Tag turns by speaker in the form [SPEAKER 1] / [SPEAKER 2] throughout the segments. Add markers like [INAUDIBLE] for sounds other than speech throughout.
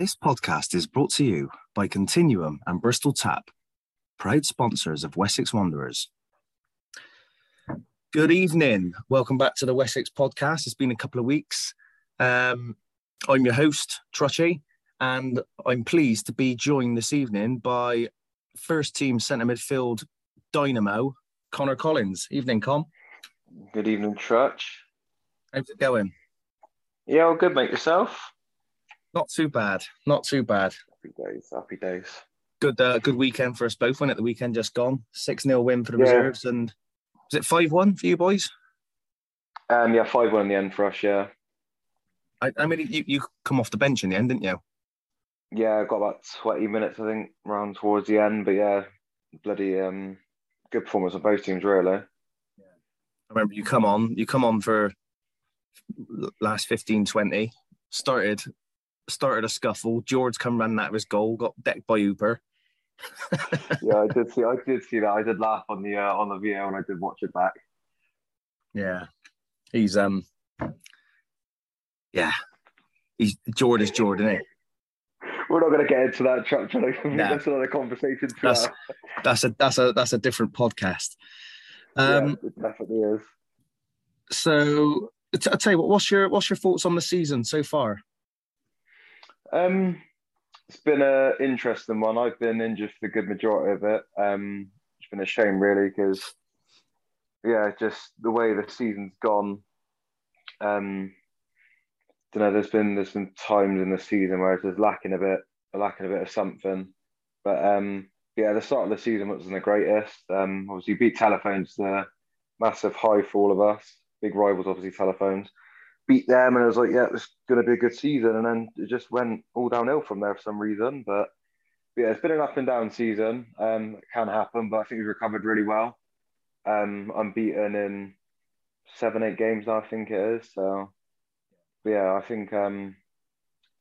[SPEAKER 1] This podcast is brought to you by Continuum and Bristol Tap, proud sponsors of Wessex Wanderers. Good evening. Welcome back to the Wessex podcast. It's been a couple of weeks. Um, I'm your host, Trutchy, and I'm pleased to be joined this evening by first team centre midfield dynamo, Connor Collins. Evening, Con.
[SPEAKER 2] Good evening, Trutch.
[SPEAKER 1] How's it going?
[SPEAKER 2] Yeah, all good, mate. Yourself?
[SPEAKER 1] Not too bad. Not too bad.
[SPEAKER 2] Happy days. Happy days.
[SPEAKER 1] Good, uh, good weekend for us both. Went at the weekend just gone. Six 0 win for the
[SPEAKER 2] Yeah.
[SPEAKER 1] reserves, and was it five one for you boys?
[SPEAKER 2] Um, yeah, five one in the end for us. Yeah,
[SPEAKER 1] I, I mean, you, you come off the bench in the end, didn't you?
[SPEAKER 2] yeah. I got about twenty minutes, I think, round towards the end. But yeah, bloody um, good performance on both teams, really. Yeah.
[SPEAKER 1] I remember you come on, you come on for last 15, 20, started started a scuffle. George come running out of his goal, got decked by Uber. [LAUGHS]
[SPEAKER 2] Yeah, I did see. I did see that. I did laugh on the uh, on the video and I did watch it back.
[SPEAKER 1] Yeah, he's um, yeah, he's George is Jordan. Isn't?
[SPEAKER 2] We're not going to get into that. To [LAUGHS]
[SPEAKER 1] No.
[SPEAKER 2] that's another conversation.
[SPEAKER 1] That's- That's a that's a that's a different podcast. Um,
[SPEAKER 2] yeah, it definitely is.
[SPEAKER 1] so t- I'll tell you what. What's your what's your thoughts on the season so far?
[SPEAKER 2] Um, it's been an interesting one. I've been injured for the good majority of it. Um, it's been a shame, really, because yeah, just the way the season's gone. Um, don't know. There's been there's been times in the season where it's just lacking a bit, lacking a bit of something. But um, yeah, the start of the season wasn't the greatest. Um, obviously beat Telephones, the massive high for all of us. Big rivals, obviously Telephones beat them, and it was like, yeah, was going to be a good season, and then it just went all downhill from there for some reason. But, but yeah, it's been an up and down season. Um, it can happen, but I think we've recovered really well. Um, unbeaten in seven, eight games now, I think it is. So, yeah, I think um,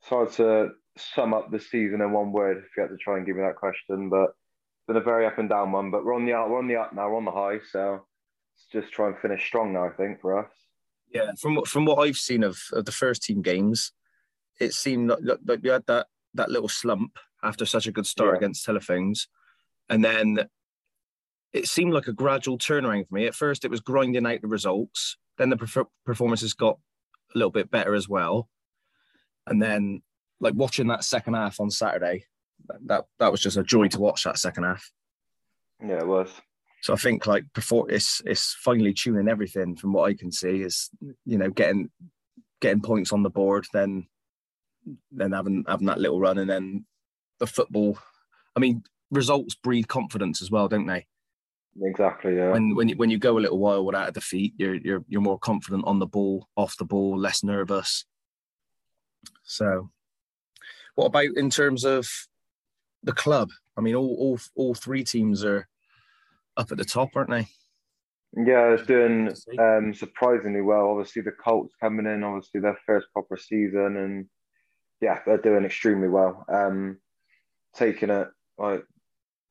[SPEAKER 2] it's hard to sum up the season in one word if you had to try and give me that question, but it's been a very up and down one. But we're on the up, we're on the up now, we're on the high, so let's just try and finish strong now. I think for us.
[SPEAKER 1] Yeah, from what from what I've seen of, of the first team games, it seemed like, like we had that that little slump after such a good start
[SPEAKER 2] Yeah.
[SPEAKER 1] against Telephones, and then it seemed like a gradual turnaround for me. At first, it was grinding out the results. Then the perf- performances got a little bit better as well, and then like watching that second half on Saturday, that, that was just a joy to watch that second half.
[SPEAKER 2] Yeah, it was.
[SPEAKER 1] So I think like before it's it's finally tuning everything from what I can see is you know getting getting points on the board, then then having having that little run, and then the football. I mean, results breed confidence as well, don't they?
[SPEAKER 2] Exactly. Yeah.
[SPEAKER 1] When when you, when you go a little while without a defeat, you're you're you're more confident on the ball, off the ball, less nervous. So, what about in terms of the club? I mean, all all all three teams are up at the top, aren't they?
[SPEAKER 2] Yeah, it's doing um, surprisingly well. Obviously, the Colts coming in, obviously their first proper season, and yeah, they're doing extremely well. Um, taking it like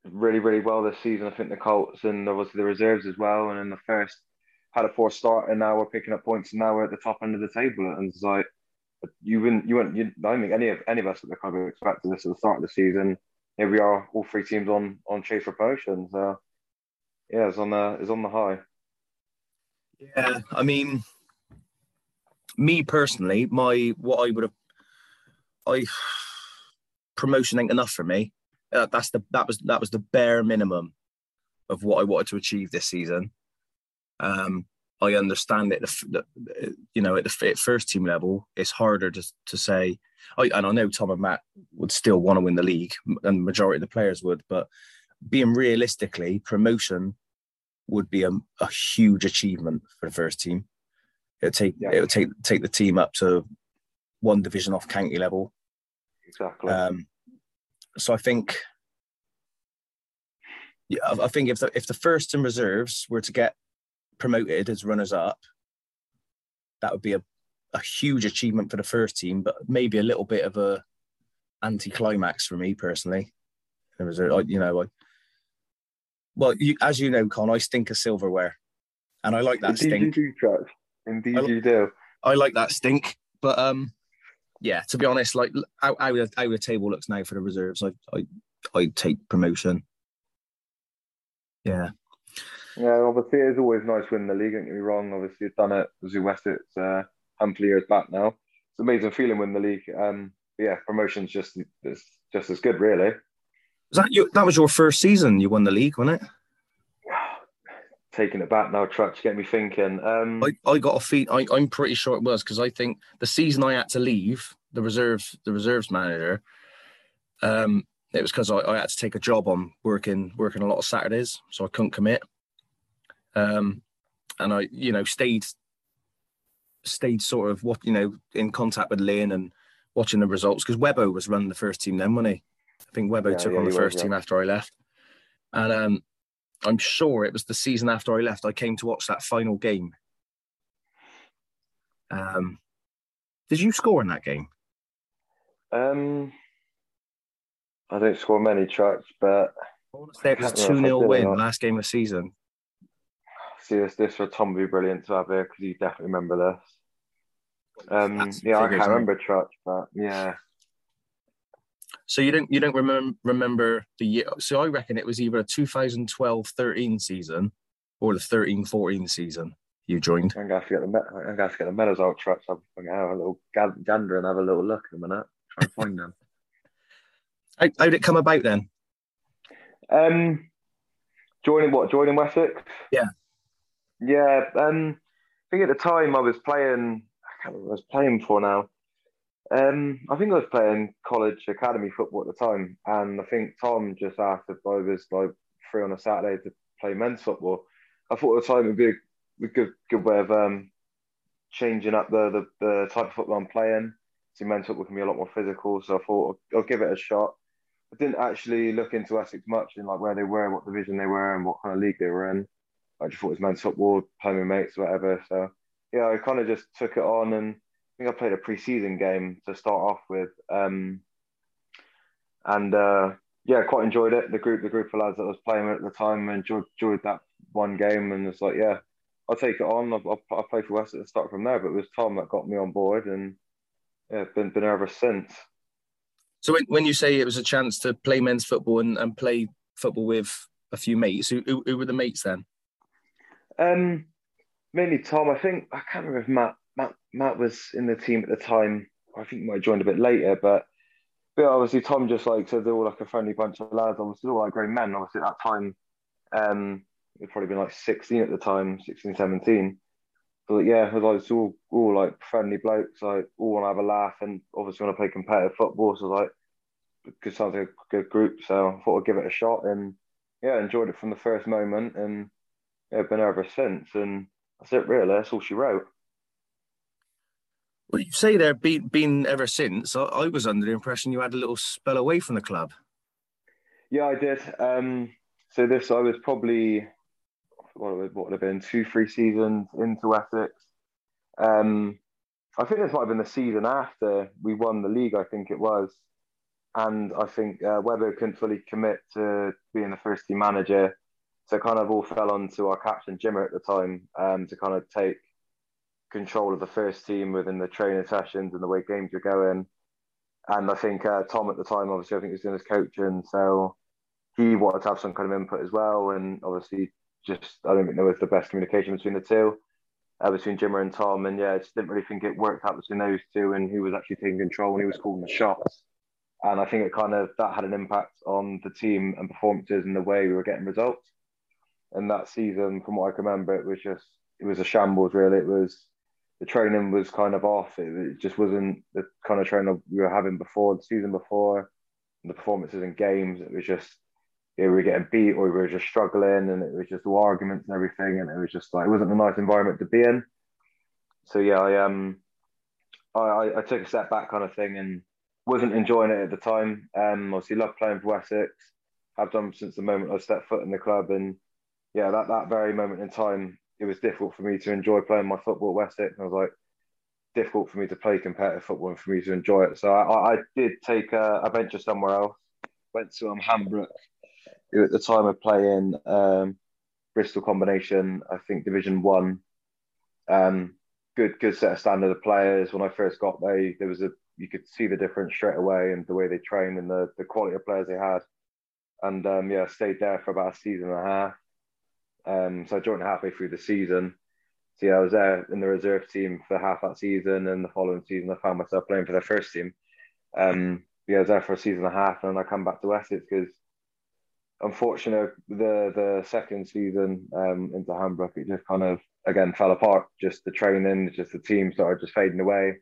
[SPEAKER 2] really, really well this season. I think the Colts and obviously the reserves as well. And in the first had a poor start, and now we're picking up points, and now we're at the top end of the table. And it's like you wouldn't, you wouldn't, you, I don't think any of any of us at the club expected this at the start of the season. Here we are, all three teams on on chase for promotion. So yeah, it's on the it's on the high.
[SPEAKER 1] Yeah, I mean, me personally, my what I would have, I promotion ain't enough for me. Uh, that's the that was that was the bare minimum of what I wanted to achieve this season. Um, I understand it. You know, at the at first team level, it's harder to to say. I, and I know Tom and Matt would still want to win the league, and the majority of the players would. But being realistically, promotion would be a, a huge achievement for the first team. It would take
[SPEAKER 2] Yeah.
[SPEAKER 1] it would take take the team up to one division off county level.
[SPEAKER 2] Exactly.
[SPEAKER 1] Um, so I think, yeah, I I think if the if the first and reserves were to get promoted as runners up, that would be a, a huge achievement for the first team, but maybe a little bit of a anti-climax for me personally. There was a, you know, I, well, you, as you know, Con, I stink of silverware, and I like that
[SPEAKER 2] Indeed,
[SPEAKER 1] stink.
[SPEAKER 2] you do. Indeed,
[SPEAKER 1] I-
[SPEAKER 2] you do.
[SPEAKER 1] I like that stink, but um, yeah, to be honest, like how, how, the, how the table looks now for the reserves, I I I take promotion. Yeah.
[SPEAKER 2] Yeah, obviously it's always nice winning the league. Don't get me wrong. Obviously, you've done it with Wessex uh, a handful of years back now. It's amazing feeling winning the league. Um, yeah, promotion's just just as good, really.
[SPEAKER 1] Was that you? That was your first season. You won the league, wasn't it?
[SPEAKER 2] Taking it back now, Trutch, get me thinking. Um,
[SPEAKER 1] I, I got a feed. I, I'm pretty sure it was because I think the season I had to leave the reserves the reserves manager. Um, it was because I, I, had to take a job on working working a lot of Saturdays, so I couldn't commit. Um, and I, you know, stayed stayed sort of what you know in contact with Lynn and watching the results because Webbo was running the first team then, wasn't he? I think Webbo yeah, took yeah, on the first was, team after I left, and um, I'm sure it was the season after I left. I came to watch that final game. Um, did you score in that game?
[SPEAKER 2] Um, I don't score many tracks, but
[SPEAKER 1] it was two 0 win last game of the season.
[SPEAKER 2] See this this for Tom would be brilliant to have here because you definitely remember this. Um, yeah, I can't remember Trutch, but yeah.
[SPEAKER 1] So you don't you don't remember remember the year? So I reckon it was either a 2012-13 season or the 13-14 season you joined.
[SPEAKER 2] I'm gonna have to get the I'm gonna have to get the medals out Trutch. I'm gonna have a little gander and have a little look in a minute. Try and find them. [LAUGHS]
[SPEAKER 1] How, how did it come about then?
[SPEAKER 2] Um, joining what? Joining Wessex?
[SPEAKER 1] Yeah.
[SPEAKER 2] Yeah. Um, I think at the time I was playing I can't remember I was playing for now. Um, I think I was playing college academy football at the time, and I think Tom just asked if I was like free on a Saturday to play men's football. I thought at the time it would be a, a good good way of um, changing up the, the, the type of football I'm playing. See, men's football can be a lot more physical, so I thought I'll, I'll give it a shot. I didn't actually look into Wessex much in like where they were, what division they were, and what kind of league they were in. I just thought it was men's football, playing with mates, whatever. So yeah, I kind of just took it on, and think I played a pre-season game to start off with, um, and uh, yeah, quite enjoyed it. The group, the group of lads that I was playing with at the time, enjoyed, enjoyed that one game, and it's like, yeah, I'll take it on. I'll, I'll, I'll play for West at the start from there, but it was Tom that got me on board, and yeah, been been ever since.
[SPEAKER 1] So when, when you say it was a chance to play men's football and, and play football with a few mates, who, who, who were the mates then?
[SPEAKER 2] Um, mainly Tom. I think I can't remember if Matt Matt Matt was in the team at the time. I think he might have joined a bit later, but but obviously Tom just like said they're all like a friendly bunch of lads. Obviously, all like grown men. Obviously, at that time, um, we'd probably been like 16 at the time, 16, 17. But yeah, it was like it's all all like friendly blokes, like all want to have a laugh, and obviously want to play competitive football. So like, it sounds like a good group. So I thought I'd give it a shot, and yeah, enjoyed it from the first moment, and yeah, been ever since. And that's it, really. That's all she wrote.
[SPEAKER 1] Well, you say there been been ever since. I, I, was under the impression you had a little spell away from the club.
[SPEAKER 2] Yeah, I did. Um, so this, I was probably what would, what would have been two, three seasons into Wessex. Um, I think this might have been the season after we won the league. I think it was, and I think uh, Webber couldn't fully commit to being the first team manager so kind of all fell onto our captain Jimmer at the time um, to kind of take control of the first team within the training sessions and the way games were going. And I think uh, Tom at the time, obviously, I think he was doing his coaching, so he wanted to have some kind of input as well. And obviously, just I don't think there was the best communication between the two, uh, between Jimmer and Tom. And yeah, I just didn't really think it worked out between those two, and who was actually taking control and he was calling the shots. And I think it kind of that had an impact on the team and performances and the way we were getting results and that season, from what I can remember, it was just it was a shambles. Really, it was the training was kind of off. It, it just wasn't the kind of training we were having before the season before. the performances in games, it was just yeah, we were getting beat or we were just struggling, and it was just all arguments and everything, and it was just like it wasn't a nice environment to be in. So yeah, I um, I, I took a step back kind of thing and wasn't enjoying it at the time. Um, obviously loved playing for Wessex. I've done since the moment I stepped foot in the club, and yeah, that, that very moment in time, it was difficult for me to enjoy playing my football at Wessex. I was like, difficult for me to play competitive football and for me to enjoy it. So I, I did take a, a, venture somewhere else. Went to um, Hambrook, at the time of playing um, Bristol combination, I think Division One. Um, good good set of standard of players. When I first got there, there was a you could see the difference straight away and the way they trained and the the quality of players they had. And um, yeah, stayed there for about a season and a half. Um, so I joined halfway through the season. So yeah, I was there in the reserve team for half that season, and the following season I found myself playing for the first team. Um, yeah, I was there for a season and a half, and then I come back to Wessex because unfortunately the the second season um, into Hambrook it just kind of again fell apart. Just the training, just the team started just fading away.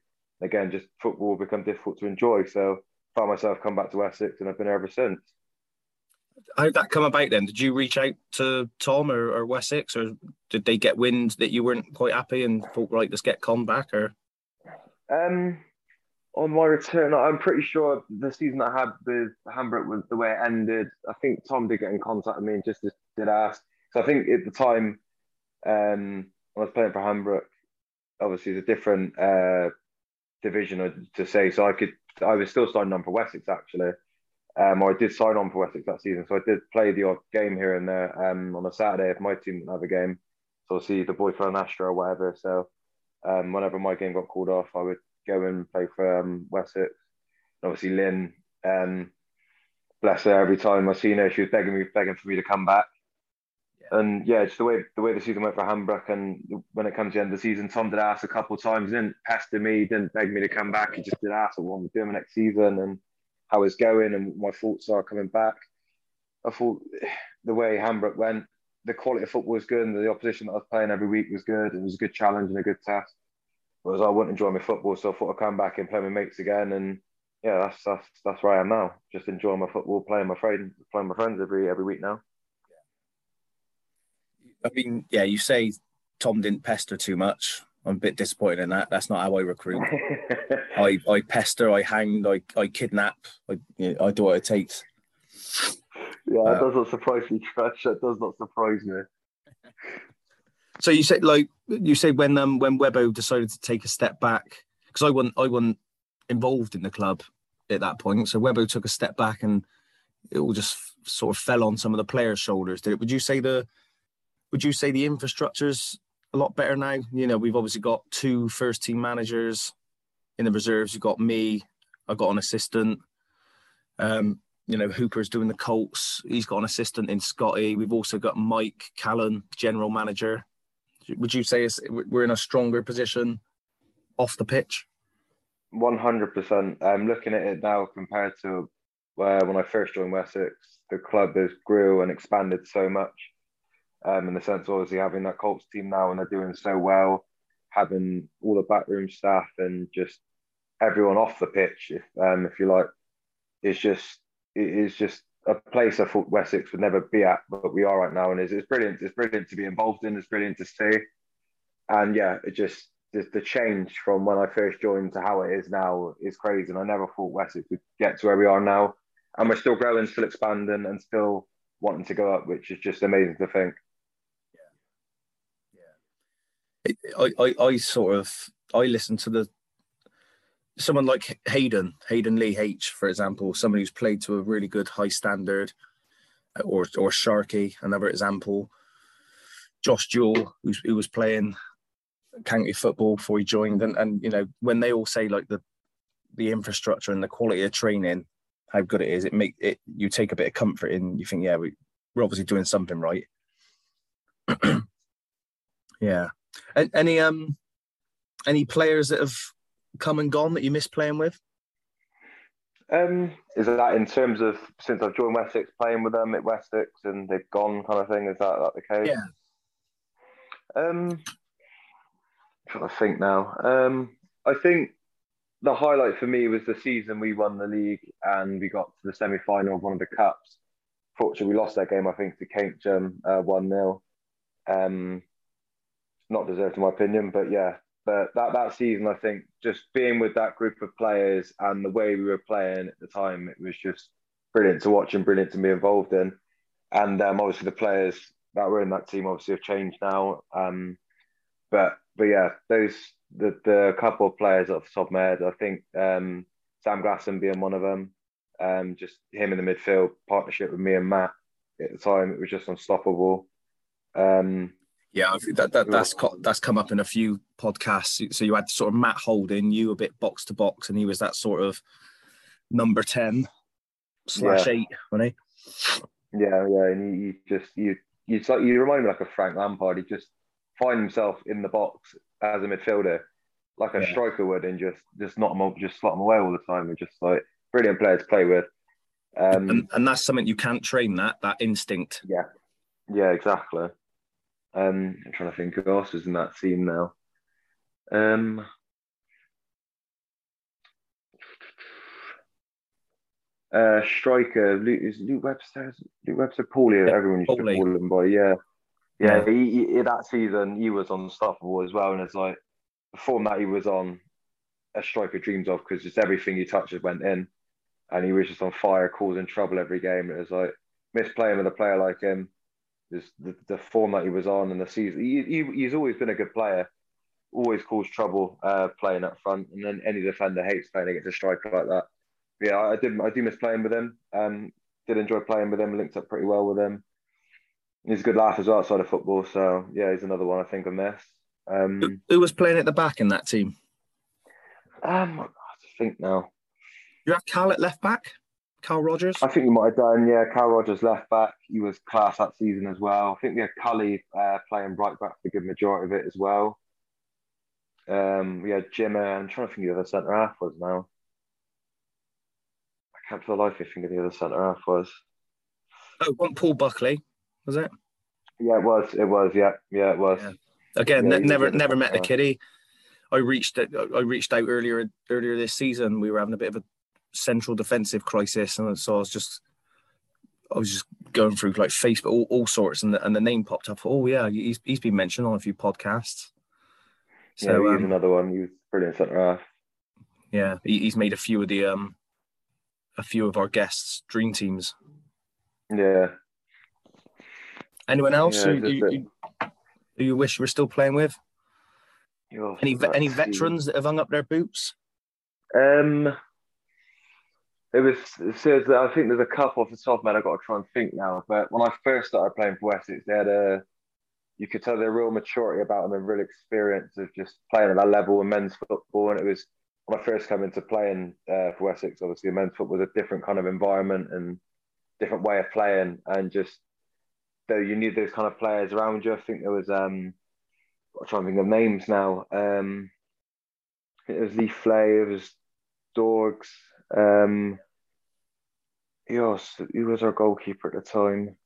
[SPEAKER 2] Again, just football become difficult to enjoy. So found myself come back to Wessex, and I've been here ever since.
[SPEAKER 1] How did that come about then? Did you reach out to Tom or, or Wessex, or did they get wind that you weren't quite happy and thought, right, let's get Con back? Or
[SPEAKER 2] um, on my return, I'm pretty sure the season I had with Hambrook was the way it ended. I think Tom did get in contact with me and just did ask. So I think at the time, um, I was playing for Hambrook. Obviously, it's a different uh, division to say. So I could, I was still signing on for Wessex actually. Um, I did sign on for Wessex that season, so I did play the odd game here and there um, on a Saturday if my team didn't have a game. So see the boy for an Astra or whatever. So um, whenever my game got called off, I would go and play for um, Wessex. And obviously Lynn, um, bless her, every time I seen her, she was begging me, begging for me to come back. Yeah. And yeah, just the way the way the season went for Hambrook, and when it comes to the end of the season, Tom did ask a couple of times, didn't pester me, didn't beg me to come back. He just did ask what I'm doing next season, and how it's going and my thoughts are coming back. I thought the way Hambrook went, the quality of football was good, and the opposition that I was playing every week was good. It was a good challenge and a good test. Whereas I wouldn't enjoy my football, so I thought I'd come back and play my mates again. And yeah, that's that's that's where I am now. Just enjoying my football, playing my friends, playing my friends every every week now.
[SPEAKER 1] I mean, yeah, you say Tom didn't pester too much. I'm a bit disappointed in that. That's not how I recruit. [LAUGHS] I, I pester, I hang, I, I kidnap, I, you know, I do what it takes.
[SPEAKER 2] Yeah, uh, does not surprise me, [LAUGHS] Trutch. That does not surprise me.
[SPEAKER 1] So you said, like you said, when um when Webbo decided to take a step back, because I wasn't I wasn't involved in the club at that point. So Webbo took a step back, and it all just sort of fell on some of the players' shoulders. Did it? Would you say the would you say the infrastructure's a lot better now. You know, we've obviously got two first team managers in the reserves. You've got me. I've got an assistant. Um, you know, Hooper's doing the Colts. He's got an assistant in Scotty. We've also got Mike Callan, general manager. Would you say we're in a stronger position off the pitch?
[SPEAKER 2] One hundred percent. I'm looking at it now compared to where when I first joined Wessex. The club has grew and expanded so much um, in the sense obviously having that Colts team now and they're doing so well, having all the backroom staff and just everyone off the pitch, if um, if you like, it's just it is just a place I thought Wessex would never be at, but we are right now, and it's, it's brilliant. It's brilliant to be involved in. It's brilliant to see, and yeah, it just the, the change from when I first joined to how it is now is crazy. And I never thought Wessex would get to where we are now, and we're still growing, still expanding, and still wanting to go up, which is just amazing to think.
[SPEAKER 1] I, I, I sort of I listen to the someone like Hayden, Hayden Lee H, for example, someone who's played to a really good high standard, uh, or or Sharkey, another example. Josh Jewell, who was playing county football before he joined, and and you know when they all say like the the infrastructure and the quality of training, how good it is, it make it you take a bit of comfort in. You think, yeah, we, we're obviously doing something right. [CLEARS THROAT] yeah. Any um any players that have come and gone that you miss playing with?
[SPEAKER 2] Um, is that in terms of since I've joined Wessex, playing with them at Wessex and they've gone, kind of thing? Is that, that the case?
[SPEAKER 1] Yeah.
[SPEAKER 2] Um, I'm trying to think now. Um, I think the highlight for me was the season we won the league and we got to the semi final of one of the cups. Fortunately, we lost that game, I think, to Keynsham uh, 1 0. Um, not deserved in my opinion, but yeah. But that that season, I think, just being with that group of players and the way we were playing at the time, it was just brilliant to watch and brilliant to be involved in. And um, obviously, the players that were in that team obviously have changed now. Um, but but yeah, those the the couple of players off top of my head, I think um, Sam Glasson being one of them. Um, just him in the midfield partnership with me and Matt at the time, it was just unstoppable. Um,
[SPEAKER 1] Yeah, that, that that's that's come up in a few podcasts. So you had sort of Matt Holding, you a bit box to box, and he was that sort of number ten slash yeah. eight, wasn't
[SPEAKER 2] he? Yeah, yeah, and you, you just you you like you remind me like a Frank Lampard. He just find himself in the box as a midfielder, like a yeah. striker would, and just just not just slot him away all the time. and just like brilliant player to play with.
[SPEAKER 1] Um, and, and that's something you can't train that that instinct.
[SPEAKER 2] Yeah, yeah, exactly. Um, I'm trying to think who else is in that team now. Um, uh, striker Luke is Luke Webster. Luke Webster, Paulie. Yeah, everyone used Paulie. to call him by. Yeah, yeah. yeah. He, he, that season he was unstoppable as well, and it's like the form that he was on, a striker dreams of because just everything he touches went in, and he was just on fire, causing trouble every game. It was like misplaying with a player like him. Just the, the form that he was on in the season. He, he, he's always been a good player, always caused trouble uh, playing up front, and then any defender hates playing against a striker like that yeah, I did. I do miss playing with him. Um, did enjoy playing with him. Linked up pretty well with him. He's a good laugh as well outside of football. So yeah, he's another one I think I missed. Um,
[SPEAKER 1] who, who, was playing at the back in that team?
[SPEAKER 2] Um, I think now.
[SPEAKER 1] You have Cal at left back, Carl Rogers.
[SPEAKER 2] I think you might have done. Yeah, Carl Rogers left back. He was class that season as well. I think we had Cully uh, playing right back for the good majority of it as well. Um, we had Jimmer. I'm trying to think who the other centre half was now I can't for the life of me think of the other centre half was.
[SPEAKER 1] Oh, wasn't Paul Buckley, was it?
[SPEAKER 2] Yeah, it was. It was. Yeah, yeah, it was. Yeah.
[SPEAKER 1] Again, yeah, ne- never, never met the kiddie. I reached, I reached out earlier, earlier this season. We were having a bit of a central defensive crisis, and so I was just, I was just going through like Facebook, all, all sorts, and the, and the name popped up. Oh yeah, he's he's been mentioned on a few podcasts.
[SPEAKER 2] So yeah, he's um, another one. He was brilliant centre half.
[SPEAKER 1] Yeah, he, he's made a few of the um a few of our guests' dream teams.
[SPEAKER 2] Yeah.
[SPEAKER 1] Anyone else yeah, who, you, you, who you wish you were still playing with? Oh, any any veterans that have hung up their boots?
[SPEAKER 2] Um, it was so I think there's a couple off the top man. I've got to try and think now. But when I first started playing for Wessex, they had a you could tell their real maturity about them and real experience of just playing at that level in men's football. And it was when I first came into playing uh, for Wessex, obviously men's football was a different kind of environment and different way of playing, and just though you need those kind of players around you. I think there was um, I'm trying to think of names now. Um, it was Lee Flay, it was Dorgs. Um, who else? Who was our goalkeeper at the time?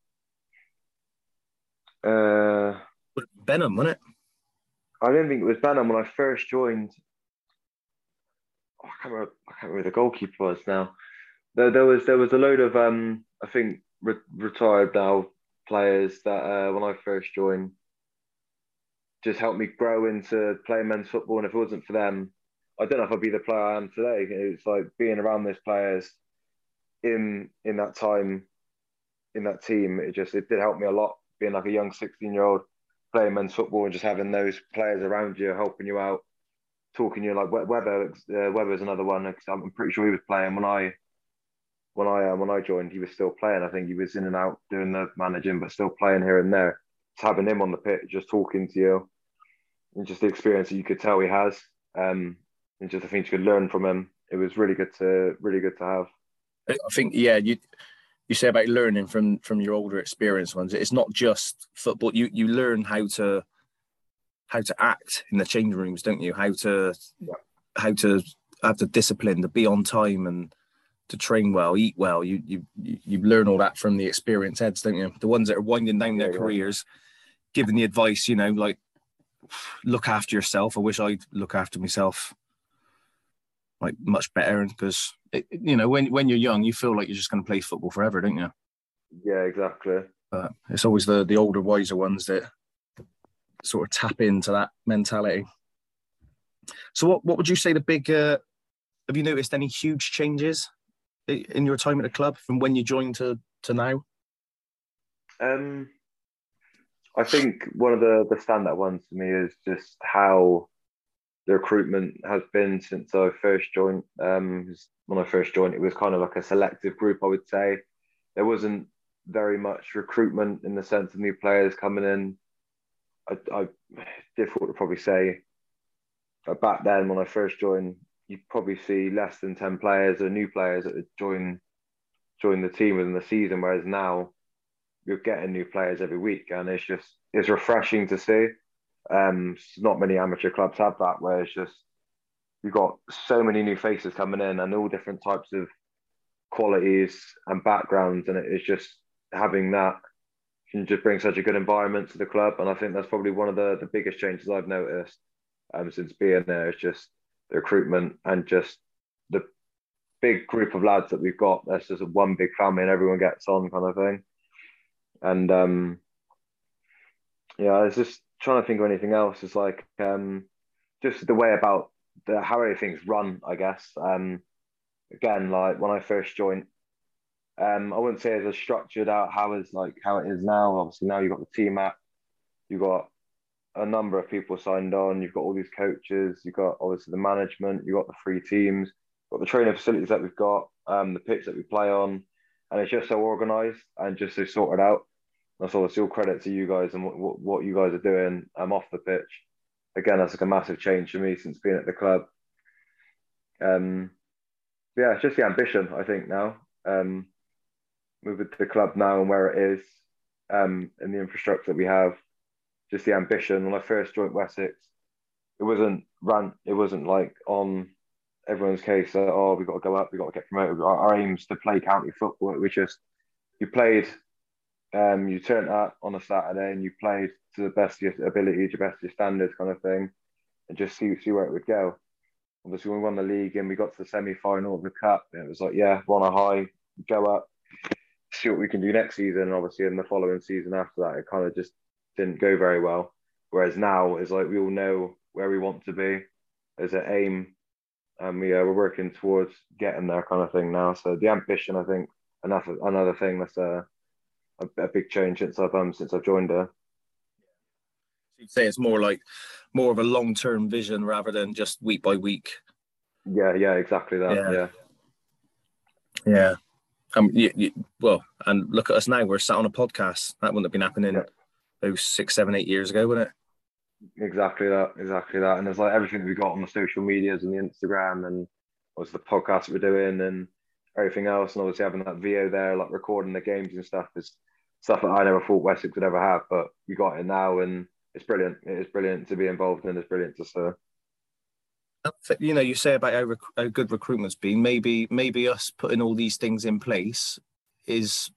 [SPEAKER 2] Uh,
[SPEAKER 1] Benham, wasn't it?
[SPEAKER 2] I didn't think it was Benham when I first joined. I can't remember, I can't remember the goalkeeper was now. There, there was there was a load of um I think re- retired now players that uh, when I first joined just helped me grow into playing men's football. And if it wasn't for them, I don't know if I'd be the player I am today. It's like being around those players in in that time in that team. It just it did help me a lot. Being like a young sixteen year old playing men's football and just having those players around you helping you out talking you like Webber. Uh, Webber's another one. Cause I'm pretty sure he was playing when I when I uh, when I joined. He was still playing. I think he was in and out doing the managing, but still playing here and there. Just having him on the pitch, just talking to you, and just the experience that you could tell he has, um, and just the things you could learn from him. It was really good to really good to have.
[SPEAKER 1] I think yeah, you you say about learning from from your older experienced ones. It's not just football. You you learn how to how to act in the change rooms, don't you? How to yeah. how to have the discipline to be on time and to train well, eat well. You you you learn all that from the experienced heads, don't you? The ones that are winding down their yeah, careers, yeah. giving the advice, you know, like look after yourself. I wish I'd look after myself like much better because you know when when you're young, you feel like you're just going to play football forever, don't you?
[SPEAKER 2] Yeah, exactly.
[SPEAKER 1] But it's always the the older, wiser ones that sort of tap into that mentality. So, what what would you say the big? Uh, have you noticed any huge changes in your time at the club from when you joined to to now?
[SPEAKER 2] Um, I think one of the the standout ones for me is just how the recruitment has been since I first joined. Um, when I first joined, it was kind of like a selective group. I would say there wasn't very much recruitment in the sense of new players coming in I, I difficult to probably say. But back then, when I first joined, you probably see less than ten players or new players that join join the team within the season. Whereas now, you're getting new players every week, and it's just it's refreshing to see. Um, not many amateur clubs have that, where it's just you've got so many new faces coming in and all different types of qualities and backgrounds, and it is just having that can just bring such a good environment to the club. And I think that's probably one of the, the biggest changes I've noticed um, since being there is just the recruitment and just the big group of lads that we've got. That's just one big family and everyone gets on kind of thing. And um, yeah, it's just trying to think of anything else. is like um, just the way about the how everything's run, I guess. Um, again, like when I first joined, um, I wouldn't say it's as structured out how it's like how it is now. Obviously, now you've got the team app, you've got a number of people signed on, you've got all these coaches, you've got obviously the management, you've got the three teams, got the training facilities that we've got, um, the pitch that we play on, and it's just so organised and just so sorted out. That's obviously all credit to you guys and what, what you guys are doing I'm off the pitch. Again, that's like a massive change for me since being at the club. Um, yeah, it's just the ambition, I think, now. Um, with the club now and where it is um, and the infrastructure that we have, just the ambition. When I first joined Wessex, it wasn't run. It wasn't like on everyone's case that oh we've got to go up, we've got to get promoted. Our, our aim is to play county football. We just you played, um, you turned up on a Saturday and you played to the best of your abilities, your best of your standards, kind of thing, and just see see where it would go. Obviously, we won the league and we got to the semi final of the cup. It was like, yeah, one a high, go up, see what we can do next season. And obviously, in the following season after that, it kind of just didn't go very well. Whereas now it's like we all know where we want to be. There's an aim, and we uh, we're working towards getting there, kind of thing now. So the ambition, I think, and that's another thing that's a, a, a big change since I've um since I've joined her.
[SPEAKER 1] You'd say it's more like more of a long term vision rather than just week by week.
[SPEAKER 2] Yeah, yeah, exactly that. Yeah. Yeah.
[SPEAKER 1] yeah. Um, you, you, well, and look at us now. We're sat on a podcast. That wouldn't have been happening yeah. those six, seven, eight years ago, wouldn't
[SPEAKER 2] it? Exactly that. Exactly that. And there's like everything that we got on the social medias and the Instagram and was the podcast we're doing and everything else. And obviously having that video there, like recording the games and stuff is stuff that I never thought Wessex would ever have, but we got it now and it's brilliant. It is brilliant to be involved in. It's brilliant to serve
[SPEAKER 1] you know you say about how, rec- how good recruitment's been maybe maybe us putting all these things in place is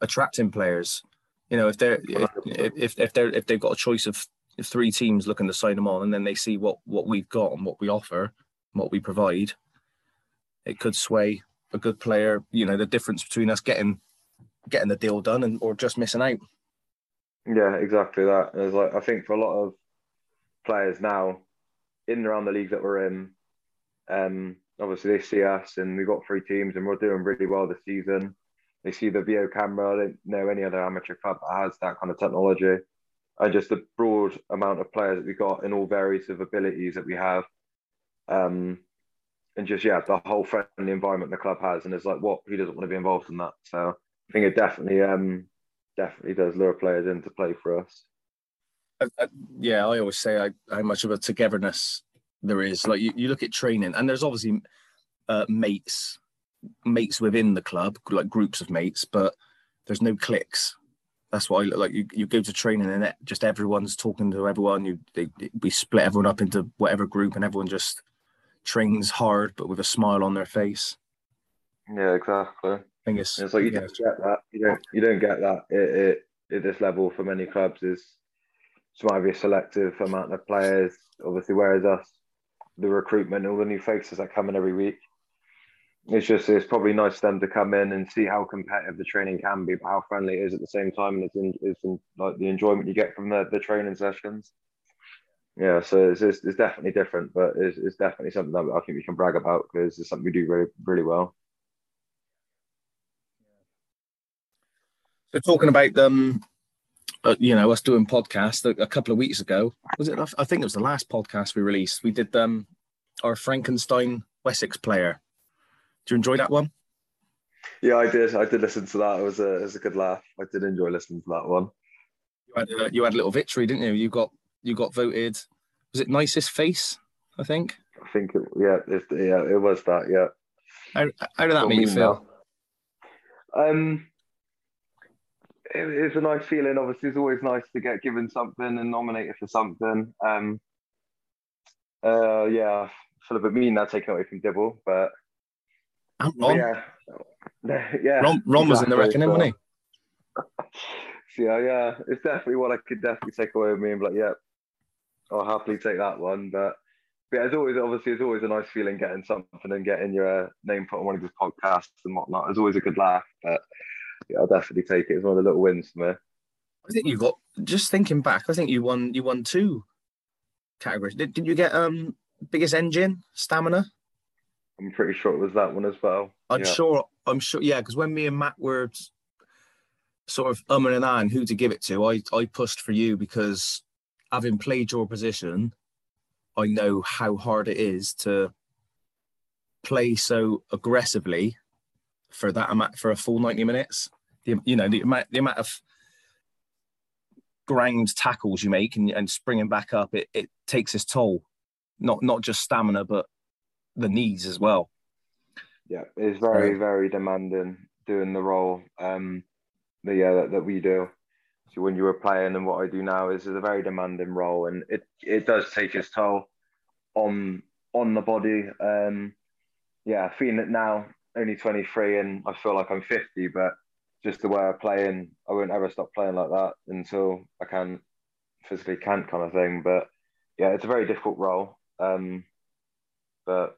[SPEAKER 1] attracting players you know if they're if, if, if they're if they've got a choice of three teams looking to sign them on and then they see what what we've got and what we offer what we provide it could sway a good player you know the difference between us getting getting the deal done and or just missing out
[SPEAKER 2] yeah exactly that there's like i think for a lot of players now in and around the league that we're in, um, obviously they see us and we've got three teams and we're doing really well this season. They see the Veo camera. I don't know any other amateur club that has that kind of technology. And just the broad amount of players that we've got in all various of abilities that we have. Um, and just, yeah, the whole friendly environment the club has. And it's like, what? Who doesn't want to be involved in that? So I think it definitely, um, definitely does lure players in to play for us.
[SPEAKER 1] I, I, yeah, I always say I, how much of a togetherness there is. Like you, you look at training, and there's obviously uh, mates, mates within the club, like groups of mates, but there's no cliques. That's why like. You, you go to training and it, just everyone's talking to everyone. You they, we split everyone up into whatever group, and everyone just trains hard, but with a smile on their face.
[SPEAKER 2] Yeah, exactly. I
[SPEAKER 1] think it's,
[SPEAKER 2] it's like you yeah. don't get that. You don't you don't get that it, it, at this level for many clubs. Is just might be a selective amount of players. Obviously, whereas us, the recruitment, all the new faces that come in every week, it's just it's probably nice for them to come in and see how competitive the training can be, but how friendly it is at the same time, and it's, in, it's in, like the enjoyment you get from the, the training sessions. Yeah, so it's, it's, it's definitely different, but it's, it's definitely something that I think we can brag about because it's something we do really really well.
[SPEAKER 1] So talking about um uh, you know, us doing podcasts a, a, couple of weeks ago. Was it? I think it was the last podcast we released. We did um our Frankenstein Wessex player. Do you enjoy that one?
[SPEAKER 2] Yeah, I did. I did listen to that. It was a it was a good laugh. I did enjoy listening to that one.
[SPEAKER 1] You had, uh, you had a little victory, didn't you? You got you got voted. Was it nicest face? I think.
[SPEAKER 2] I think it, yeah, it, yeah, it was that. Yeah.
[SPEAKER 1] How, how did that make you feel?
[SPEAKER 2] now. Um, it, it's a nice feeling. Obviously, it's always nice to get given something and nominated for something. Um, uh, yeah, I feel a bit mean now taking away from Dibble, but,
[SPEAKER 1] And
[SPEAKER 2] but
[SPEAKER 1] Ron,
[SPEAKER 2] yeah, [LAUGHS] yeah.
[SPEAKER 1] Ron, Ron was in the reckoning,
[SPEAKER 2] so-
[SPEAKER 1] wasn't [LAUGHS]
[SPEAKER 2] So, yeah, yeah, it's definitely what I could definitely take away with me and be like, yeah, I'll happily take that one. But, but yeah, it's always obviously it's always a nice feeling getting something and getting your uh, name put on one of these podcasts and whatnot. It's always a good laugh, but I'll definitely take it. It's one of the little wins for me.
[SPEAKER 1] I think you got. Just thinking back, I think you won. You won two categories. Did, did you get um biggest engine stamina?
[SPEAKER 2] I'm pretty sure it was that one as well.
[SPEAKER 1] I'm
[SPEAKER 2] yeah.
[SPEAKER 1] sure. I'm sure. Yeah, because when me and Matt were sort of umming and ahhing who to give it to, I I pushed for you because having played your position, I know how hard it is to play so aggressively for that amount for a full 90 minutes. The, you know the amount the amount of ground tackles you make and, and springing back up, it, it takes its toll. Not not just stamina, but the knees as well.
[SPEAKER 2] Yeah, it's very, very demanding doing the role um, that, yeah, that, that we do. So when you were playing and what I do now is, is a very demanding role, and it, it does take its toll on on the body. Um, yeah, feeling it now, only 23, and I feel like I'm 50, but just the way I play, and I won't ever stop playing like that until I can physically can't kind of thing. But yeah, it's a very difficult role. Um, but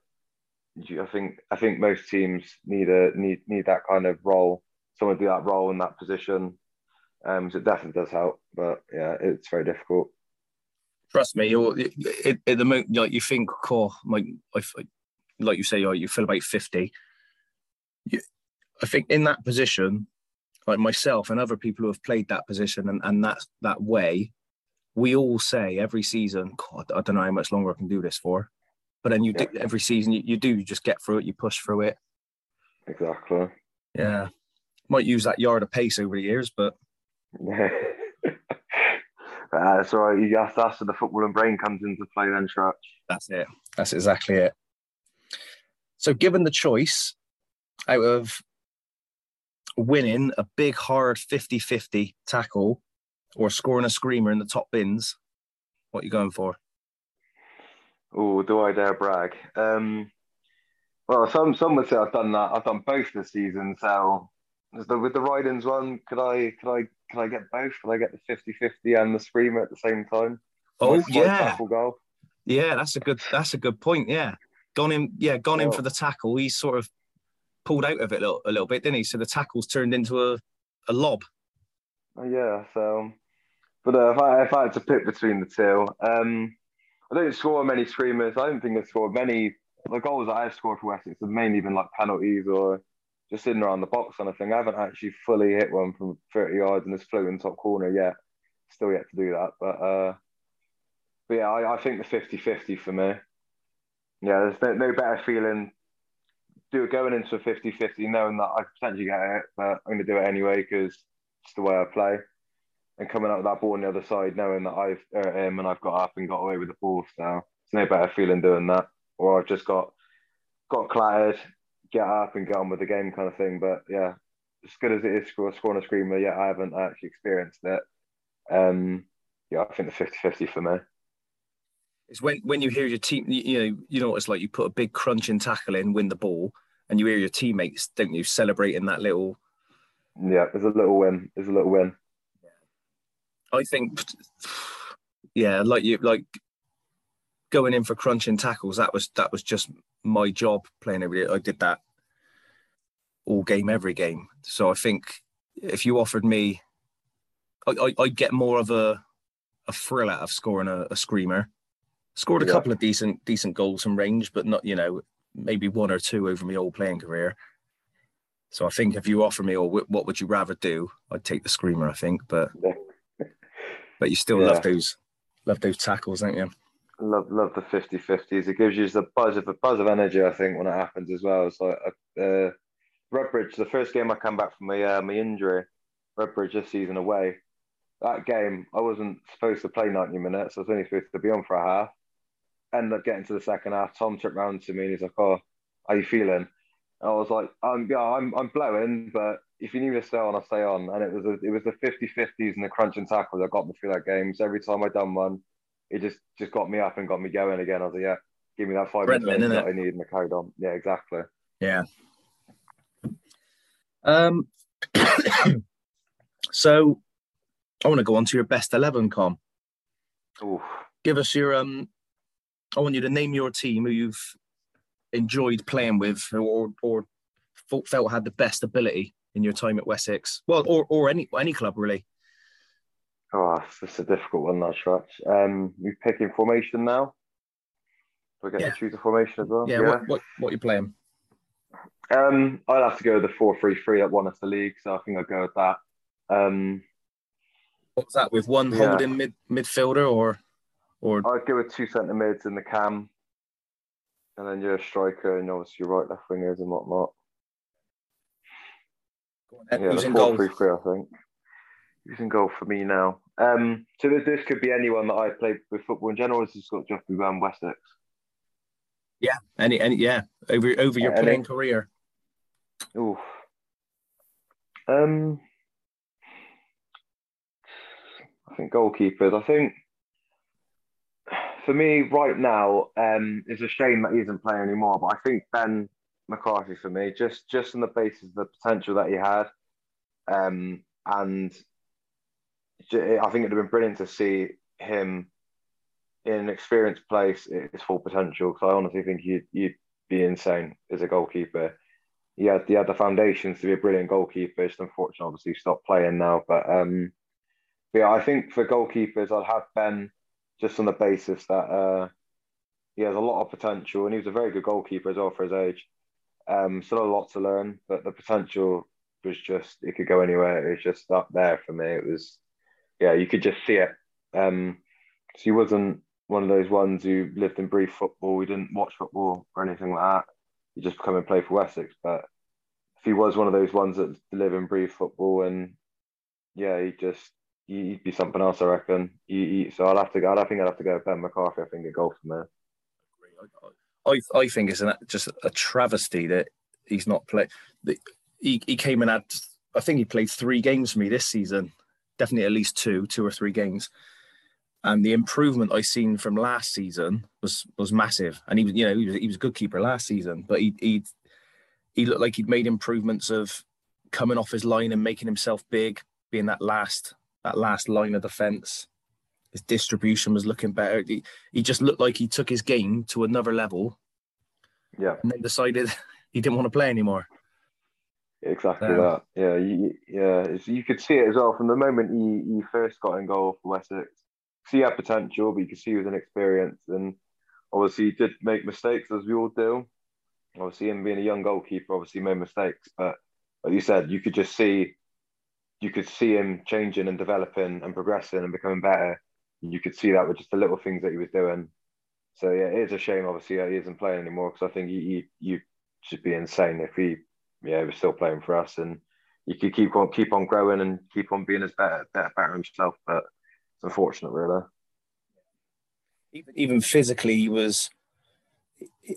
[SPEAKER 2] I think I think most teams need a need need that kind of role, someone do that role in that position. Um, so it definitely does help, but yeah, it's very difficult.
[SPEAKER 1] Trust me, you're at the moment like you think, oh, like you say, you feel about fifty. You, I think in that position, like myself and other people who have played that position and, and that that way, we all say every season, God, I don't know how much longer I can do this for. But then you do, every season you, you do you just get through it, you push through it.
[SPEAKER 2] Exactly.
[SPEAKER 1] Yeah, might use that yard of pace over the years, but
[SPEAKER 2] Yeah. [LAUGHS] that's all right. You that's, that's where the football and brain comes into play then, Trutch.
[SPEAKER 1] That's it. That's exactly it. So, given the choice out of winning a big, hard 50 50 tackle or scoring a screamer in the top bins, what are you going for?
[SPEAKER 2] Oh, do I dare brag? Um, well, some some would say I've done that. I've done both this season. So is the, with the Ridings one, could I could I could I get both? Could I get the 50-50 and the screamer at the same time?
[SPEAKER 1] Oh,
[SPEAKER 2] my
[SPEAKER 1] yeah.
[SPEAKER 2] tackle goal.
[SPEAKER 1] Yeah, that's a good that's a good point. Yeah. Gone in, yeah, gone in for the tackle. He's sort of pulled out of it a little, a little bit, didn't he? So the tackle's turned into a, a lob.
[SPEAKER 2] Oh, yeah. So, but uh, if I if I had to pick between the two, um, I don't score many screamers. I don't think I've scored many. The goals that I've scored for Wessex have mainly been like penalties or just in around the box kind of thing. I haven't actually fully hit one from 30 yards in this floating top corner yet. Still yet to do that. But uh, but yeah, I, I think the 50-50 for me. Yeah, there's no, no better feeling do it going into a 50-50 knowing that I potentially get it, but I'm going to do it anyway because it's the way I play. And coming out with that ball on the other side, knowing that I've hurt him and I've got up and got away with the ball. So it's no better feeling doing that. Or I've just got got clattered, get up and get on with the game kind of thing. But yeah, as good as it is score, scoring a screamer, yeah, I haven't actually experienced it. Um, yeah, I think the 50-50 for me.
[SPEAKER 1] It's when when you hear your team, you, you know, you know what it's like. You put a big crunching tackle in, win the ball, and you hear your teammates, don't you, celebrating that little.
[SPEAKER 2] Yeah, there's a little win. There's a little win.
[SPEAKER 1] I think, yeah, like you, like going in for crunching tackles. That was that was just my job playing every day. I did that all game, every game. So I think if you offered me, I, I, I'd get more of a a thrill out of scoring a, a screamer. Scored a
[SPEAKER 2] Yeah.
[SPEAKER 1] couple of decent decent goals from range, but not you know maybe one or two over my whole playing career. So I think if you offer me, or what would you rather do? I'd take the screamer. I think, but [LAUGHS] but you still
[SPEAKER 2] Yeah.
[SPEAKER 1] love those love those tackles, don't you?
[SPEAKER 2] Love love the 50-50s. It gives you the buzz of a buzz of energy. I think when it happens as well. It's like uh, Redbridge. The first game I come back from my uh, my injury, Redbridge this season away. that game, I wasn't supposed to play 90 minutes. I was only supposed to be on for a half. Ended up getting to the second half. Tom turned around to me and he's like, "Oh, how you feeling?" I was like, "I'm yeah, I'm I'm blowing, but if you need me to stay on, I'll stay on." And it was a, it was the 50-50s and the crunching tackles that got me through that game. So every time I done one, it just just got me up and got me going again. I was like, "Yeah, give me that five minutes that I need," and I carried on. Yeah, exactly.
[SPEAKER 1] Yeah. Um. [COUGHS] so, I want to go on to your best eleven, Con.
[SPEAKER 2] Oof.
[SPEAKER 1] Give us your um. I want you to name your team who you've enjoyed playing with, or or felt had the best ability in your time at Wessex. Well, or or any any club really.
[SPEAKER 2] Oh, it's a difficult one, that stretch. Um, we picking formation now. Do I get yeah. to choose a formation as well?
[SPEAKER 1] Yeah. yeah. What, what what you playing?
[SPEAKER 2] Um, I'd have to go with the four-three-three that won us the league, so I think I'll go with that. Um,
[SPEAKER 1] What's that with one yeah. holding mid midfielder or or?
[SPEAKER 2] I'd go with two centre mids in the cam, and then you're a striker, and obviously your right left wingers and whatnot.
[SPEAKER 1] Yeah, Who's the four three
[SPEAKER 2] three, I think. Who's in goal for me now? Um, so this, this could be anyone that I played with football in general. Or has this got just be around Wessex?
[SPEAKER 1] Yeah, any, any, yeah, over over your playing career.
[SPEAKER 2] Oof. Um, I think goalkeepers. I think for me right now, um, it's a shame that he isn't playing anymore. But I think Ben McCarthy for me, just just on the basis of the potential that he had, um, and I think it'd have been brilliant to see him in an experienced place his full potential. Because I honestly think you'd, you'd be insane as a goalkeeper. He had, he had the foundations to be a brilliant goalkeeper. Just unfortunately, obviously, stopped playing now. But, um, yeah, I think for goalkeepers, I'd have Ben just on the basis that uh, he has a lot of potential and he was a very good goalkeeper as well for his age. Um, still a lot to learn, but the potential was just it could go anywhere. It was just up there for me. It was yeah, you could just see it. Um, so he wasn't one of those ones who lived and breathed football. We didn't watch football or anything like that. He just come and play for Wessex. But if he was one of those ones that live and breathe football, and yeah, he just he'd be something else, I reckon. He, he, so I'd have to go. I think I'd have to go with Ben McCarthy. I think a goal from there.
[SPEAKER 1] I I think it's an, just a travesty that he's not played. He he came and had. I think he played three games for me this season. Definitely at least two, two or three games and the improvement I seen from last season was was massive. And he was, you know, he was, he was a good keeper last season, but he he he looked like he'd made improvements of coming off his line and making himself big, being that last that last line of defense. His distribution was looking better. He, he just looked like he took his game to another level.
[SPEAKER 2] Yeah,
[SPEAKER 1] and then decided [LAUGHS] he didn't want to play anymore.
[SPEAKER 2] Exactly um, that. Yeah, you, yeah. You could see it as well from the moment he, he first got in goal for Wessex see had potential, but you could see he was inexperienced. And obviously, he did make mistakes, as we all do. Obviously, him being a young goalkeeper, obviously made mistakes. But like you said, you could just see, you could see him changing and developing and progressing and becoming better. You could see that with just the little things that he was doing. So yeah, it is a shame, obviously, that he isn't playing anymore because I think he, he, you should be insane if he, yeah, was still playing for us and you could keep on keep on growing and keep on being as better better, better himself. But it's unfortunate, really.
[SPEAKER 1] Even, even physically, he was